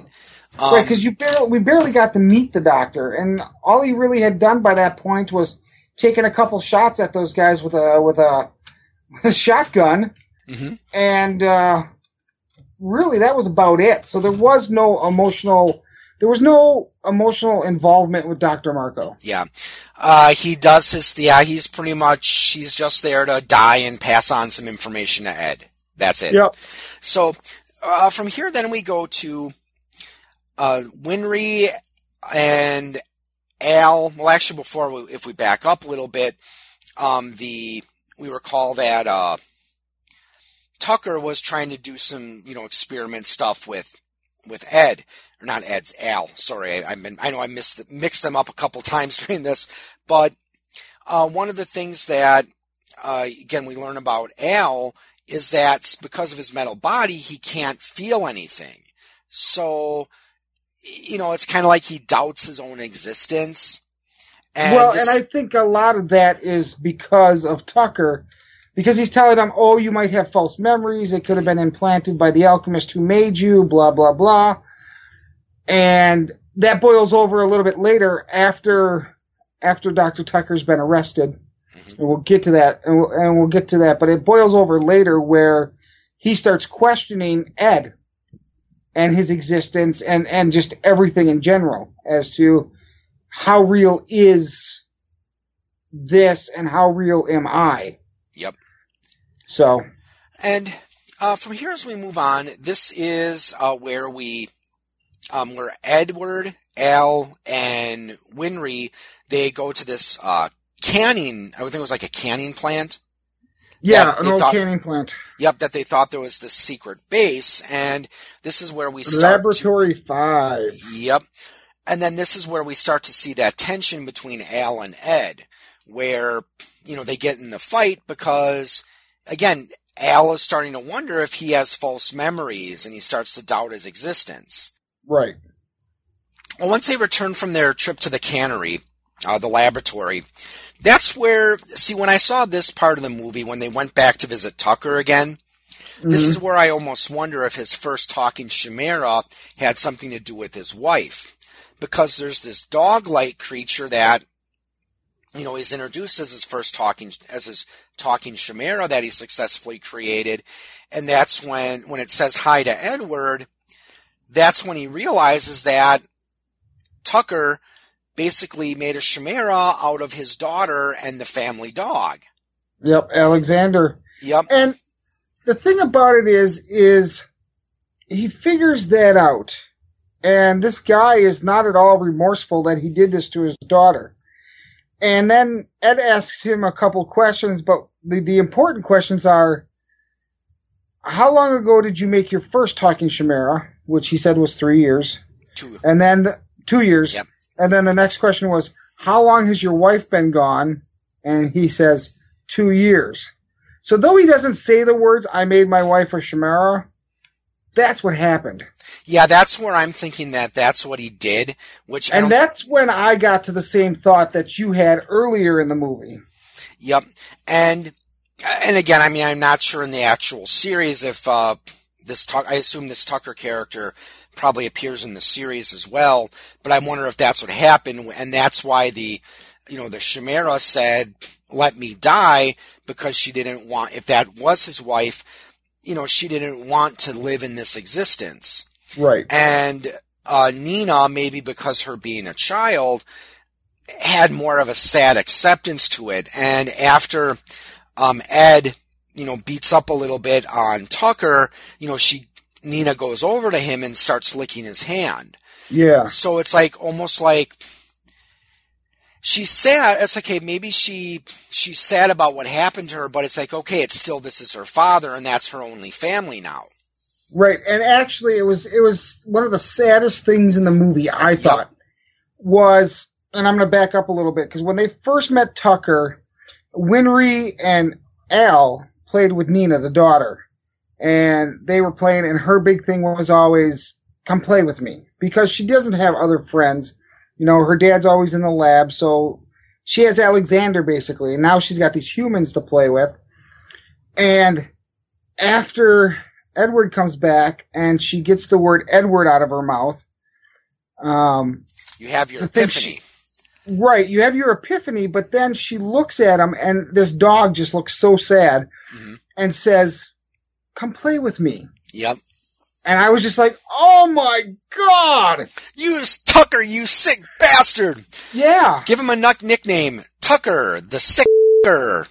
Um, Right, because you barely we barely got to meet the doctor, and all he really had done by that point was taking a couple shots at those guys with a with a, with a shotgun, Mhm. and uh, really that was about it. So there was no emotional there was no emotional involvement with Doctor Marcoh. yeah, uh, he does his. Yeah, he's pretty much he's just there to die and pass on some information to Ed. That's it. Yep. So uh, from here, then we go to uh, Winry and Al. Well, actually, before we, if we back up a little bit, um, the we recall that uh, Tucker was trying to do some you know experiment stuff with with Ed or not Ed Al. Sorry, I, I've been I know I missed mixed them up a couple times during this, but uh, one of the things that uh, again we learn about Al is that because of his metal body, he can't feel anything. So, you know, it's kind of like he doubts his own existence. And well, this, and I think a lot of that is because of Tucker, because he's telling them, "Oh, you might have false memories. It could have been implanted by the alchemist who made you." Blah blah blah, and that boils over a little bit later after after Doctor Tucker's been arrested, mm-hmm. and we'll get to that, and we'll, and we'll get to that. But it boils over later where he starts questioning Ed and his existence and and just everything in general as to how real is this and how real am I? Yep. So, and uh, from here as we move on, this is uh, where we, um, where Edward, Al, and Winry they go to this uh, canning. I would think it was like a canning plant. Yeah, an old thought, canning plant. Yep, that they thought there was this secret base, and this is where we start. Laboratory to, Five. Yep, and then this is where we start to see that tension between Al and Ed, where, you know, they get in the fight because, again, Al is starting to wonder if he has false memories and he starts to doubt his existence. Right. Well, once they return from their trip to the cannery, uh, the laboratory, that's where, see, when I saw this part of the movie, when they went back to visit Tucker again, mm-hmm. this is where I almost wonder if his first talking Chimera had something to do with his wife because there's this dog-like creature that you know is introduced as his first talking as his talking chimera that he successfully created and that's when when it says hi to Edward that's when he realizes that Tucker basically made a chimera out of his daughter and the family dog. Yep, Alexander. Yep. And the thing about it is is he figures that out and this guy is not at all remorseful that he did this to his daughter. And then Ed asks him a couple questions, but the, the important questions are, how long ago did you make your first talking chimera? Which he said was three years. Two. And then the, two years. Yep. And then the next question was, how long has your wife been gone? And he says, two years. So though he doesn't say the words, I made my wife a chimera, that's what happened. Yeah, that's where I'm thinking that that's what he did. Which and that's when I got to the same thought that you had earlier in the movie. Yep, and and again, I mean, I'm not sure in the actual series if uh, this talk. I assume this Tucker character probably appears in the series as well, but I wonder if that's what happened, and that's why the you know the Chimera said, "Let me die," because she didn't want. If that was his wife, you know, she didn't want to live in this existence. Right. And uh, Nina, maybe because her being a child, had more of a sad acceptance to it. And after um, Ed, you know, beats up a little bit on Tucker, you know, she Nina goes over to him and starts licking his hand. Yeah. So it's like almost like she's sad. It's okay. Maybe she she's sad about what happened to her, but it's like okay, it's still this is her father, and that's her only family now. Right, and actually, it was it was one of the saddest things in the movie. I thought yep. was, and I'm going to back up a little bit because when they first met Tucker, Winry and Al played with Nina, the daughter, and they were playing, and her big thing was always come play with me because she doesn't have other friends you know, her dad's always in the lab, so she has Alexander basically, and now she's got these humans to play with. And after Edward comes back and she gets the word Edward out of her mouth, um, you have your epiphany. She, right, you have your epiphany, but then she looks at him, and this dog just looks so sad mm-hmm. and says, "Come play with me." Yep. And I was just like, oh my god! You Tucker, you sick bastard! Yeah. Give him a nickname. Tucker, the sicker.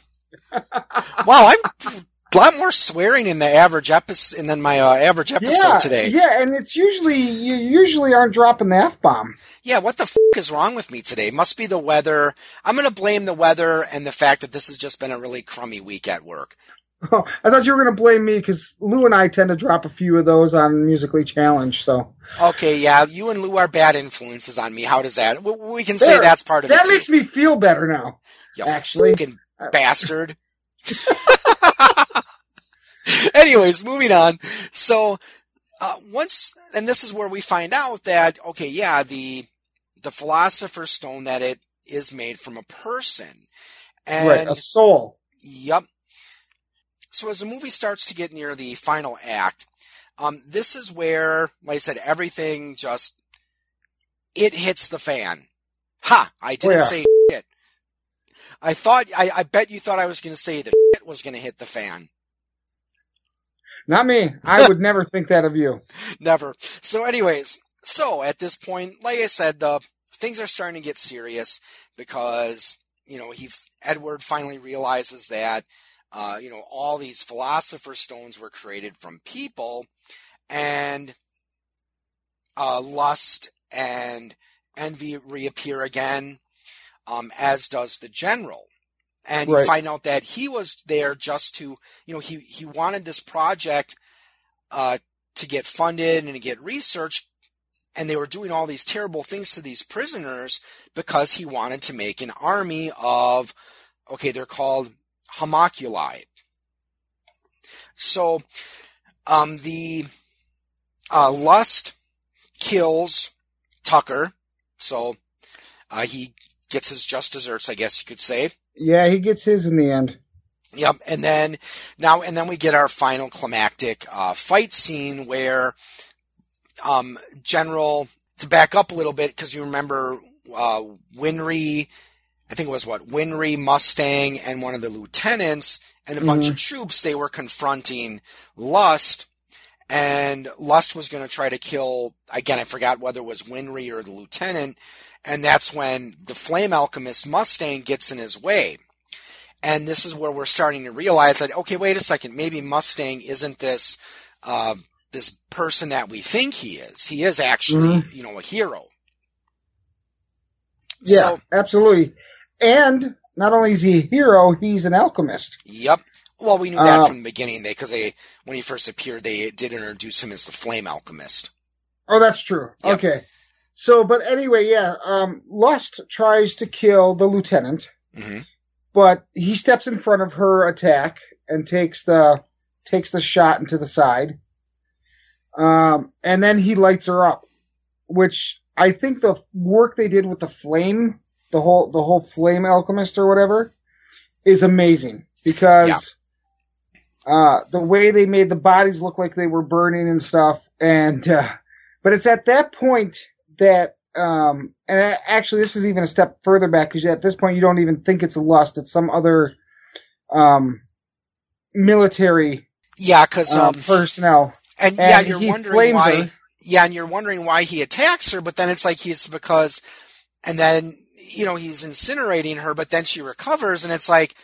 wow, I'm a lot more swearing in the average episode than my uh, average episode yeah, today. Yeah, and it's usually, you usually aren't dropping the F-bomb. Yeah, what the f- is wrong with me today? Must be the weather. I'm gonna blame the weather and the fact that this has just been a really crummy week at work. Oh, I thought you were going to blame me because Lou and I tend to drop a few of those on Musically Challenged. So okay, yeah, you and Lou are bad influences on me. How does that? We can say that's part of that it. That makes too. me feel better now. You actually, fucking bastard. Anyways, moving on. So uh, once, and this is where we find out that okay, yeah, the the philosopher's stone that it is made from a person, and right, a soul. Yep. So as the movie starts to get near the final act, um, this is where, like I said, everything just it hits the fan. Ha! I didn't Where? say shit. I thought I, I bet you thought I was going to say the shit was going to hit the fan. Not me. I would never think that of you. Never. So, anyways, so at this point, like I said, the things are starting to get serious because you know he Edward finally realizes that uh, you know all these philosopher stones were created from people, and uh, lust and envy reappear again, um, as does the general. And you find out that he was there just to, you know, he, he wanted this project uh, to get funded and to get researched, and they were doing all these terrible things to these prisoners because he wanted to make an army of, okay, they're called homoculi. So, um, the uh, lust kills Tucker, so uh, he gets his just desserts, I guess you could say. Yeah, he gets his in the end. Yep, and then now and then we get our final climactic uh, fight scene where um, General to back up a little bit because you remember uh, Winry, I think it was what Winry, Mustang, and one of the lieutenants and a bunch of troops. They were confronting Lust, and Lust was going to try to kill again. I forgot whether it was Winry or the lieutenant, and that's when the Flame Alchemist Mustang gets in his way. And this is where we're starting to realize that okay, wait a second, maybe Mustang isn't this uh, this person that we think he is. He is actually, you know, a hero. Yeah, So, absolutely. And not only is he a hero, he's an alchemist. yep. Well, we knew that Uh, from the beginning. They because they when he first appeared, they did introduce him as the Flame Alchemist. Oh, that's true. Yep. Okay. So, but anyway, yeah, um, Lust tries to kill the lieutenant, hmm but he steps in front of her attack and takes the takes the shot into the side. Um, and then he lights her up, which I think the work they did with the flame, the whole the whole flame alchemist or whatever, is amazing because uh, the way they made the bodies look like they were burning and stuff, and uh, but it's at that point that um, and actually this is even a step further back because at this point you don't even think it's a lust; it's some other um, military Yeah, because um, um, personnel. and yeah, you're wondering why. her. Yeah, and you're wondering why he attacks her, but then it's like he's because, and then you know he's incinerating her, but then she recovers, and it's like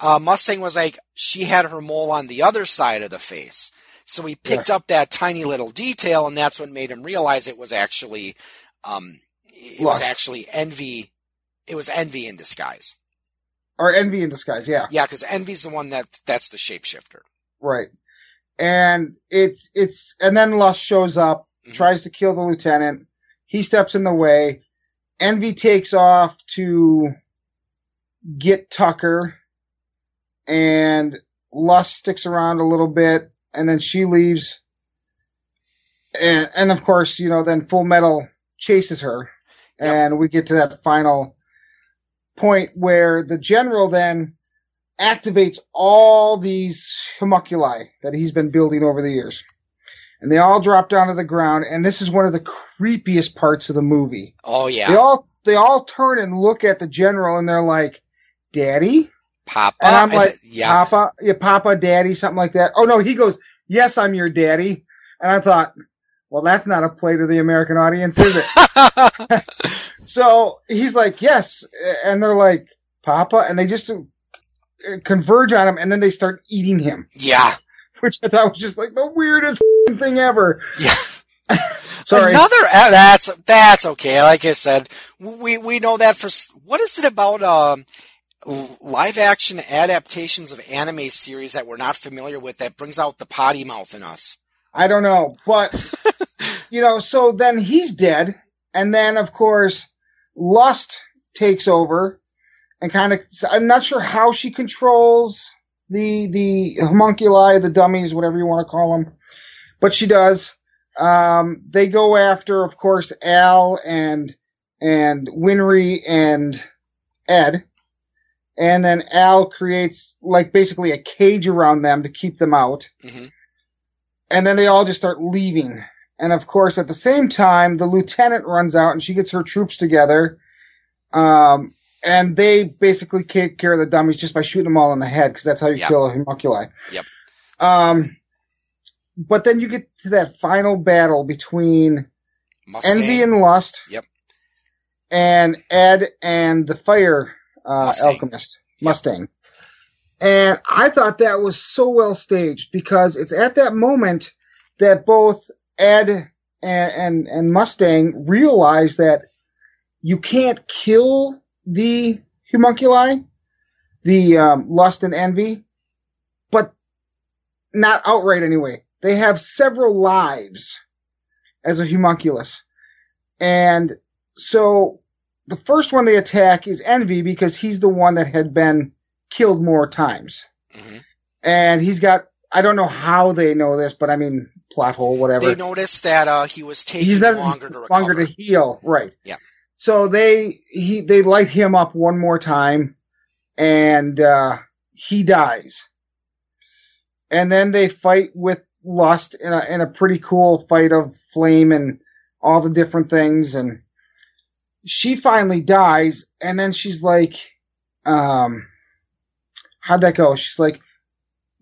uh, Mustang was like she had her mole on the other side of the face, so he picked up that tiny little detail, and that's what made him realize it was actually, um, it was actually envy. It was envy in disguise. or envy in disguise. Yeah, Yeah, because envy's the one that that's the shapeshifter. right. And it's it's and then Lust shows up, Mhm. tries to kill the lieutenant. He steps in the way. Envy takes off to get Tucker, and Lust sticks around a little bit, and then she leaves. And and of course, you know, then Full Metal chases her, Yep. and we get to that final point where the general then activates all these homunculi that he's been building over the years. And they all drop down to the ground, and this is one of the creepiest parts of the movie. Oh yeah, They all they all turn and look at the general and they're like, Daddy? Papa. And I'm like, yeah, Papa, yeah, Papa, Daddy, something like that. Oh no, he goes, Yes, I'm your daddy. And I thought, well, that's not a play to the American audience, is it? So he's like, yes. And they're like, Papa. And they just uh, converge on him and then they start eating him, yeah, which I thought was just like the weirdest thing ever. yeah. Sorry. Another uh, that's that's okay. Like I said, we we know that for what is it about um live action adaptations of anime series that we're not familiar with that brings out the potty mouth in us. I don't know. But, you know, so then he's dead. And then, of course, Lust takes over and kind of, I'm not sure how she controls the the homunculi, the dummies, whatever you want to call them, but she does. Um, they go after, of course, Al and and Winry and Ed, and then Al creates like basically a cage around them to keep them out, Mhm. and then they all just start leaving. And of course, at the same time, the lieutenant runs out and she gets her troops together. Um, and they basically take care of the dummies just by shooting them all in the head because that's how you Yep. kill a homunculi. Yep. Um, but then you get to that final battle between Mustang. Envy and Lust. Yep. And Ed and the Fire uh, Mustang. Alchemist Mustang. And I thought that was so well staged because it's at that moment that both Ed and and, and Mustang realize that you can't kill the homunculi, the um, lust and envy, but not outright anyway. They have several lives as a homunculus. And so the first one they attack is Envy because he's the one that had been killed more times. Mhm. And he's got, I don't know how they know this, but I mean, plot hole, whatever. They noticed that uh, he was taking he's longer to recover. longer to heal, right? Yeah. So they he they light him up one more time, and uh, he dies. And then they fight with lust in a in a pretty cool fight of flame and all the different things, and she finally dies, and then she's like, um, how'd that go? She's like,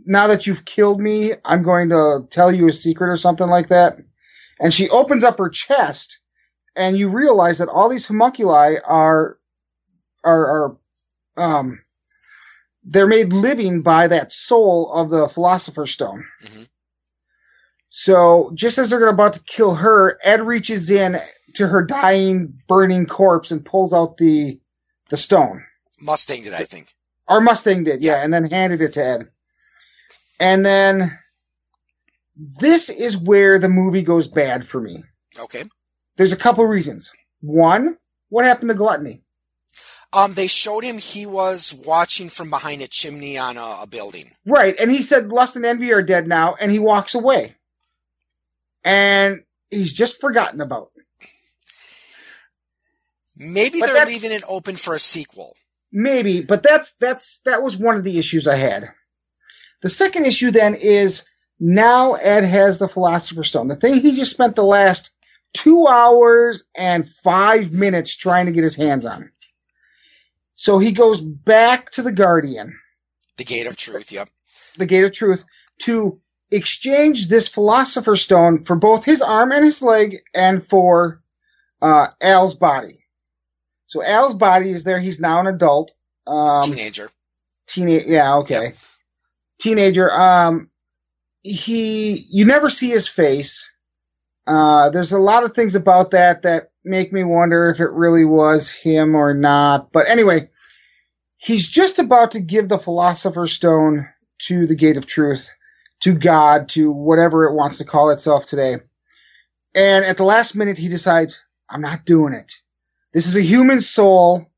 now that you've killed me, I'm going to tell you a secret or something like that. And she opens up her chest, and you realize that all these homunculi are, are, are, um, they're made living by that soul of the philosopher's stone. Mhm. So just as they're about to kill her, Ed reaches in to her dying, burning corpse and pulls out the, the stone. Mustang did, I think. Our Mustang did, yeah, Yeah. and then handed it to Ed. And then this is where the movie goes bad for me. Okay. There's a couple reasons. One, what happened to Gluttony? Um, they showed him he was watching from behind a chimney on a, a building. Right, and he said Lust and Envy are dead now, and he walks away. And he's just forgotten about. Maybe But they're leaving it open for a sequel. Maybe, but that's that's that was one of the issues I had. The second issue then is now Ed has the Philosopher's Stone. The thing he just spent the last two hours and five minutes trying to get his hands on. So he goes back to the Guardian, The Gate of Truth. Yep. the Gate of Truth, to exchange this Philosopher's Stone for both his arm and his leg and for uh, Al's body. So Al's body is there. He's now an adult. Um, Teenager. teenage yeah okay teenager um he you never see his face uh there's a lot of things about that that make me wonder if it really was him or not but anyway he's just about to give the philosopher's stone to the gate of truth to god to whatever it wants to call itself today and at the last minute he decides i'm not doing it this is a human soul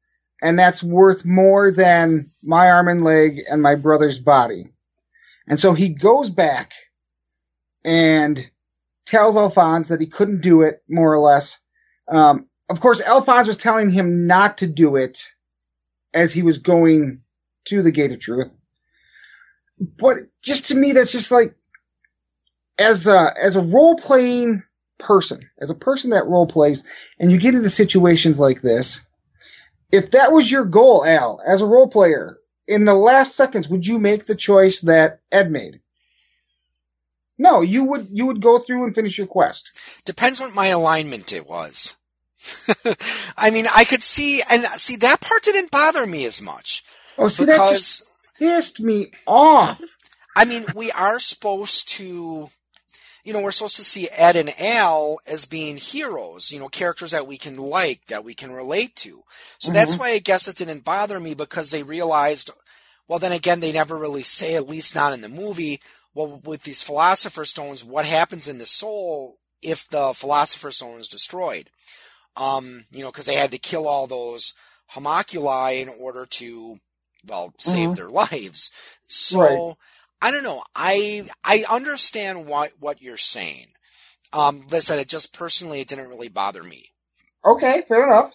and that's worth more than my arm and leg and my brother's body. And so he goes back and tells Alphonse that he couldn't do it, more or less. Um, of course, Alphonse was telling him not to do it as he was going to the Gate of Truth. But just to me, that's just like, as a, as a role playing person, as a person that role plays, and you get into situations like this, if that was your goal, Al, as a role player, in the last seconds, would you make the choice that Ed made? No, you would you would go through and finish your quest. Depends what my alignment it was. I mean, I could see, and see, that part didn't bother me as much. Oh, see that just pissed me off. I mean, we are supposed to, you know, we're supposed to see Ed and Al as being heroes, you know, characters that we can like, that we can relate to. So that's why I guess it didn't bother me because they realized, well, then again, they never really say, at least not in the movie, well, with these Philosopher's Stones, what happens in the soul if the Philosopher's Stone is destroyed? Um, you know, because they had to kill all those homunculi in order to well, saved Mhm. their lives. So Right. I don't know. I I understand what what you're saying. Um, listen, it just personally it didn't really bother me. Okay, fair enough.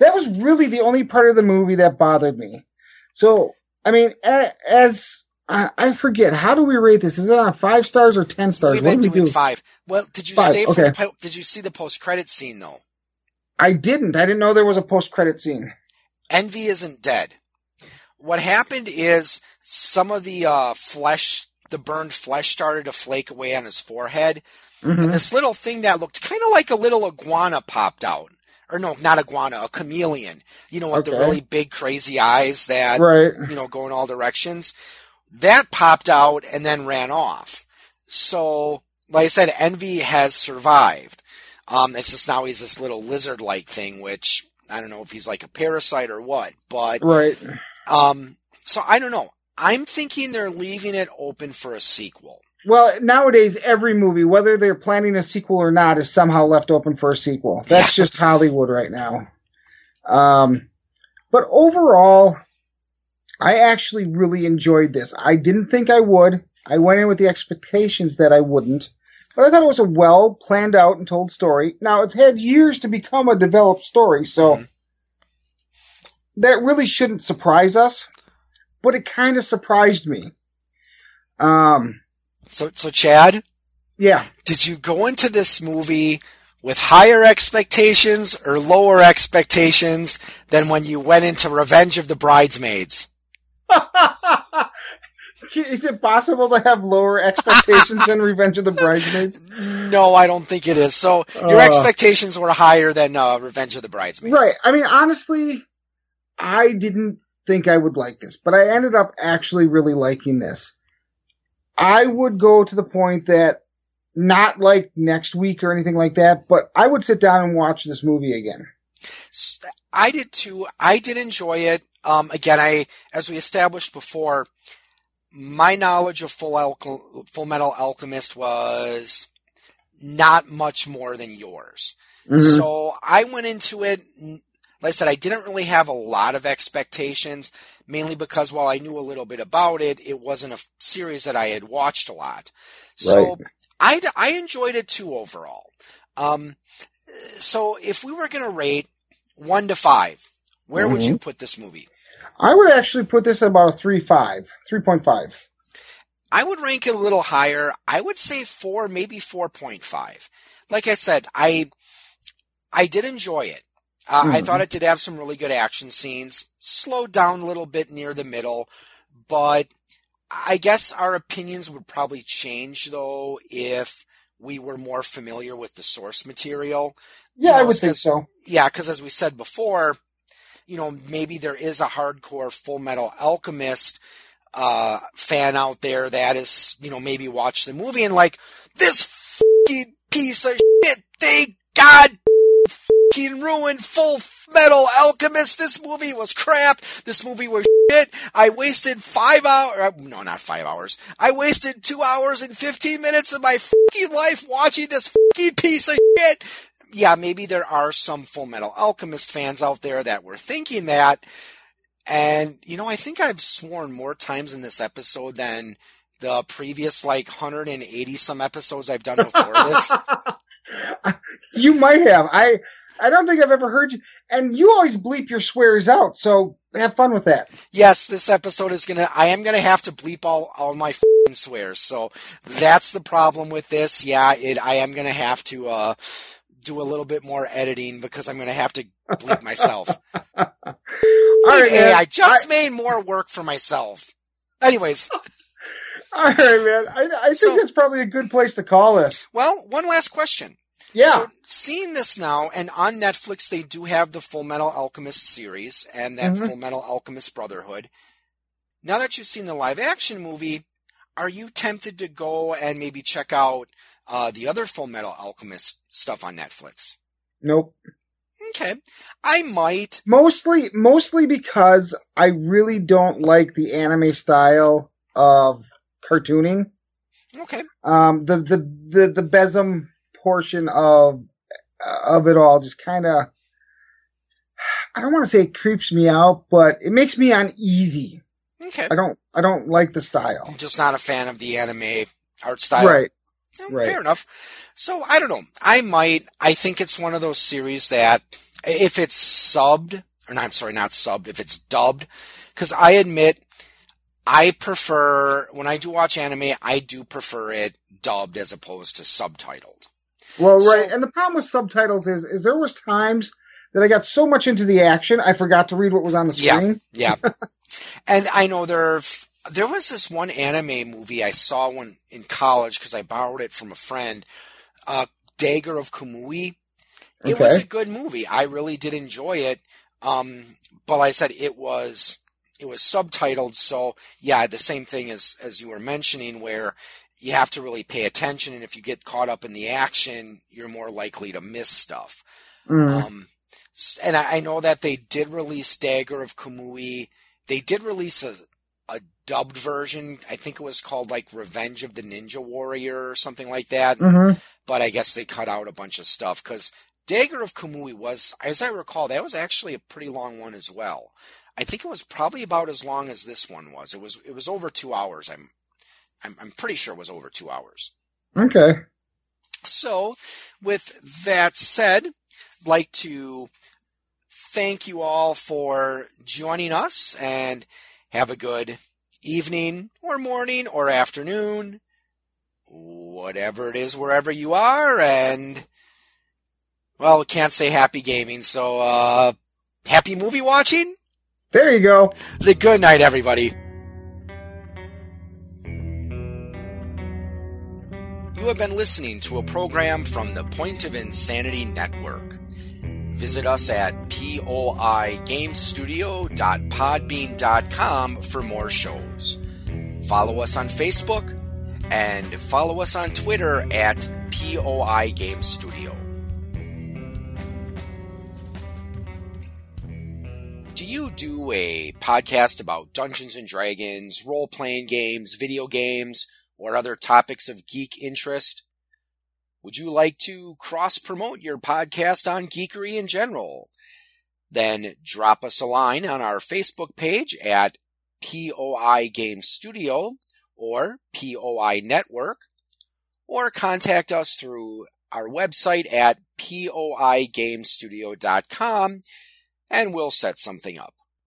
That was really the only part of the movie that bothered me. So, I mean, as I, I forget, how do we rate this? Is it on five stars or ten stars? We've What been do we do? five. Well, did you Five, stay for okay. the did you see the post credit scene though? I didn't. I didn't know there was a post credit scene. Envy isn't dead. What happened is some of the uh, flesh, the burned flesh, started to flake away on his forehead, Mhm. and this little thing that looked kind of like a little iguana popped out. Or no, not iguana, a chameleon. You know, with the really big, crazy eyes that Right. you know go in all directions. That popped out and then ran off. So, like I said, Envy has survived. Um, it's just now he's this little lizard-like thing, which I don't know if he's like a parasite or what, but Right. Um, so I don't know. I'm thinking they're leaving it open for a sequel. Well, nowadays, every movie, whether they're planning a sequel or not, is somehow left open for a sequel. That's just Hollywood right now. Um, but overall, I actually really enjoyed this. I didn't think I would. I went in with the expectations that I wouldn't. But I thought it was a well planned out and told story. Now, it's had years to become a developed story, so Mhm. That really shouldn't surprise us. But it kind of surprised me. Um, So, so Chad, yeah. did you go into this movie with higher expectations or lower expectations than when you went into Revenge of the Bridesmaids? Is it possible to have lower expectations than Revenge of the Bridesmaids? No, I don't think it is. So your Uh. expectations were higher than uh, Revenge of the Bridesmaids. Right. I mean, honestly, I didn't think I would like this, but I ended up actually really liking this. I would go to the point that not like next week or anything like that, but I would sit down and watch this movie again. I did too. I did enjoy it. Um, again, I, as we established before, my knowledge of Full, Full Metal Alchemist was not much more than yours. Mhm. So I went into it, like I said, I didn't really have a lot of expectations, mainly because while I knew a little bit about it, it wasn't a series that I had watched a lot. So I, I enjoyed it too overall. Um, so if we were going to rate one to five, where would you put this movie? I would actually put this at about a 3.5, 3.5. I would rank it a little higher. I would say four, maybe 4.5. Like I said, I, I did enjoy it. Uh, I Mhm. thought it did have some really good action scenes, slowed down a little bit near the middle, but I guess our opinions would probably change though if we were more familiar with the source material. Yeah, I know, would think so. Yeah, because as we said before, you know, maybe there is a hardcore Full Metal Alchemist uh, fan out there that is, you know, maybe watch the movie and like this fucking piece of shit. Thank God, fucking ruined Full Metal Alchemist. This movie was crap. This movie was shit. I wasted five hours. Uh, no, not five hours. I wasted two hours and fifteen minutes of my fucking life watching this fucking piece of shit yeah, maybe there are some Full Metal Alchemist fans out there that were thinking that. And, you know, I think I've sworn more times in this episode than the previous like 180 some episodes I've done before this. You might have. I I don't think I've ever heard you. And you always bleep your swears out, so have fun with that. yes, this episode is gonna, I am gonna have to bleep all, all my fing swears. So that's the problem with this. Yeah, it, I am gonna have to, uh, do a little bit more editing because I'm gonna have to bleep myself. All right, Hey. I just made more work for myself. Anyways, All right, man. I, I think So- that's probably a good place to call this. well, one last question. Yeah. So seeing this now, and on Netflix they do have the Full Metal Alchemist series and that Mhm. Full Metal Alchemist Brotherhood. Now that you've seen the live action movie, are you tempted to go and maybe check out uh, the other Full Metal Alchemist stuff on Netflix? nope. Okay, I might. Mostly, mostly because I really don't like the anime style of cartooning. Okay, Um, the the the the BESM portion of of it all just kind of. I don't want to say it creeps me out, but it makes me uneasy. Okay. I don't I don't like the style. I'm just not a fan of the anime art style. Right. Yeah, right. Fair enough. So I don't know. I might. I think it's one of those series that if it's subbed, or not, I'm sorry, not subbed, if it's dubbed, because I admit I prefer when I do watch anime, I do prefer it dubbed as opposed to subtitled. Well, So- right. And the problem with subtitles is is there was times that I got so much into the action I forgot to read what was on the screen. Yeah. and I know there there was this one anime movie I saw when in college because I borrowed it from a friend, uh, Dagger of Kamui. It was a good movie. I really did enjoy it. Um, but like I said it was it was subtitled, so yeah, the same thing as as you were mentioning, where you have to really pay attention, and if you get caught up in the action, you're more likely to miss stuff. Mm. Um, and I, I know that they did release Dagger of Kamui. They did release a, a dubbed version. I think it was called like Revenge of the Ninja Warrior or something like that. hmm But I guess they cut out a bunch of stuff because Dagger of Kamui was, as I recall, that was actually a pretty long one as well. I think it was probably about as long as this one was. It was it was over two hours. I'm I'm, I'm pretty sure it was over two hours. Okay. So, with that said, I'd like to thank you all for joining us and have a good evening or morning or afternoon, whatever it is, wherever you are. And, well, can't say happy gaming, so, uh, happy movie watching? There you go. The good night, everybody. You have been listening to a program from the Point of Insanity Network. Visit us at poigamestudio.podbean.com for more shows. Follow us on Facebook and follow us on Twitter at POI Game Studio. Do you do a podcast about Dungeons and Dragons, role playing games, video games, or other topics of geek interest? Would you like to cross promote your podcast on geekery in general? Then drop us a line on our Facebook page at POI Game Studio or POI Network, or contact us through our website at poigamestudio.com and we'll set something up.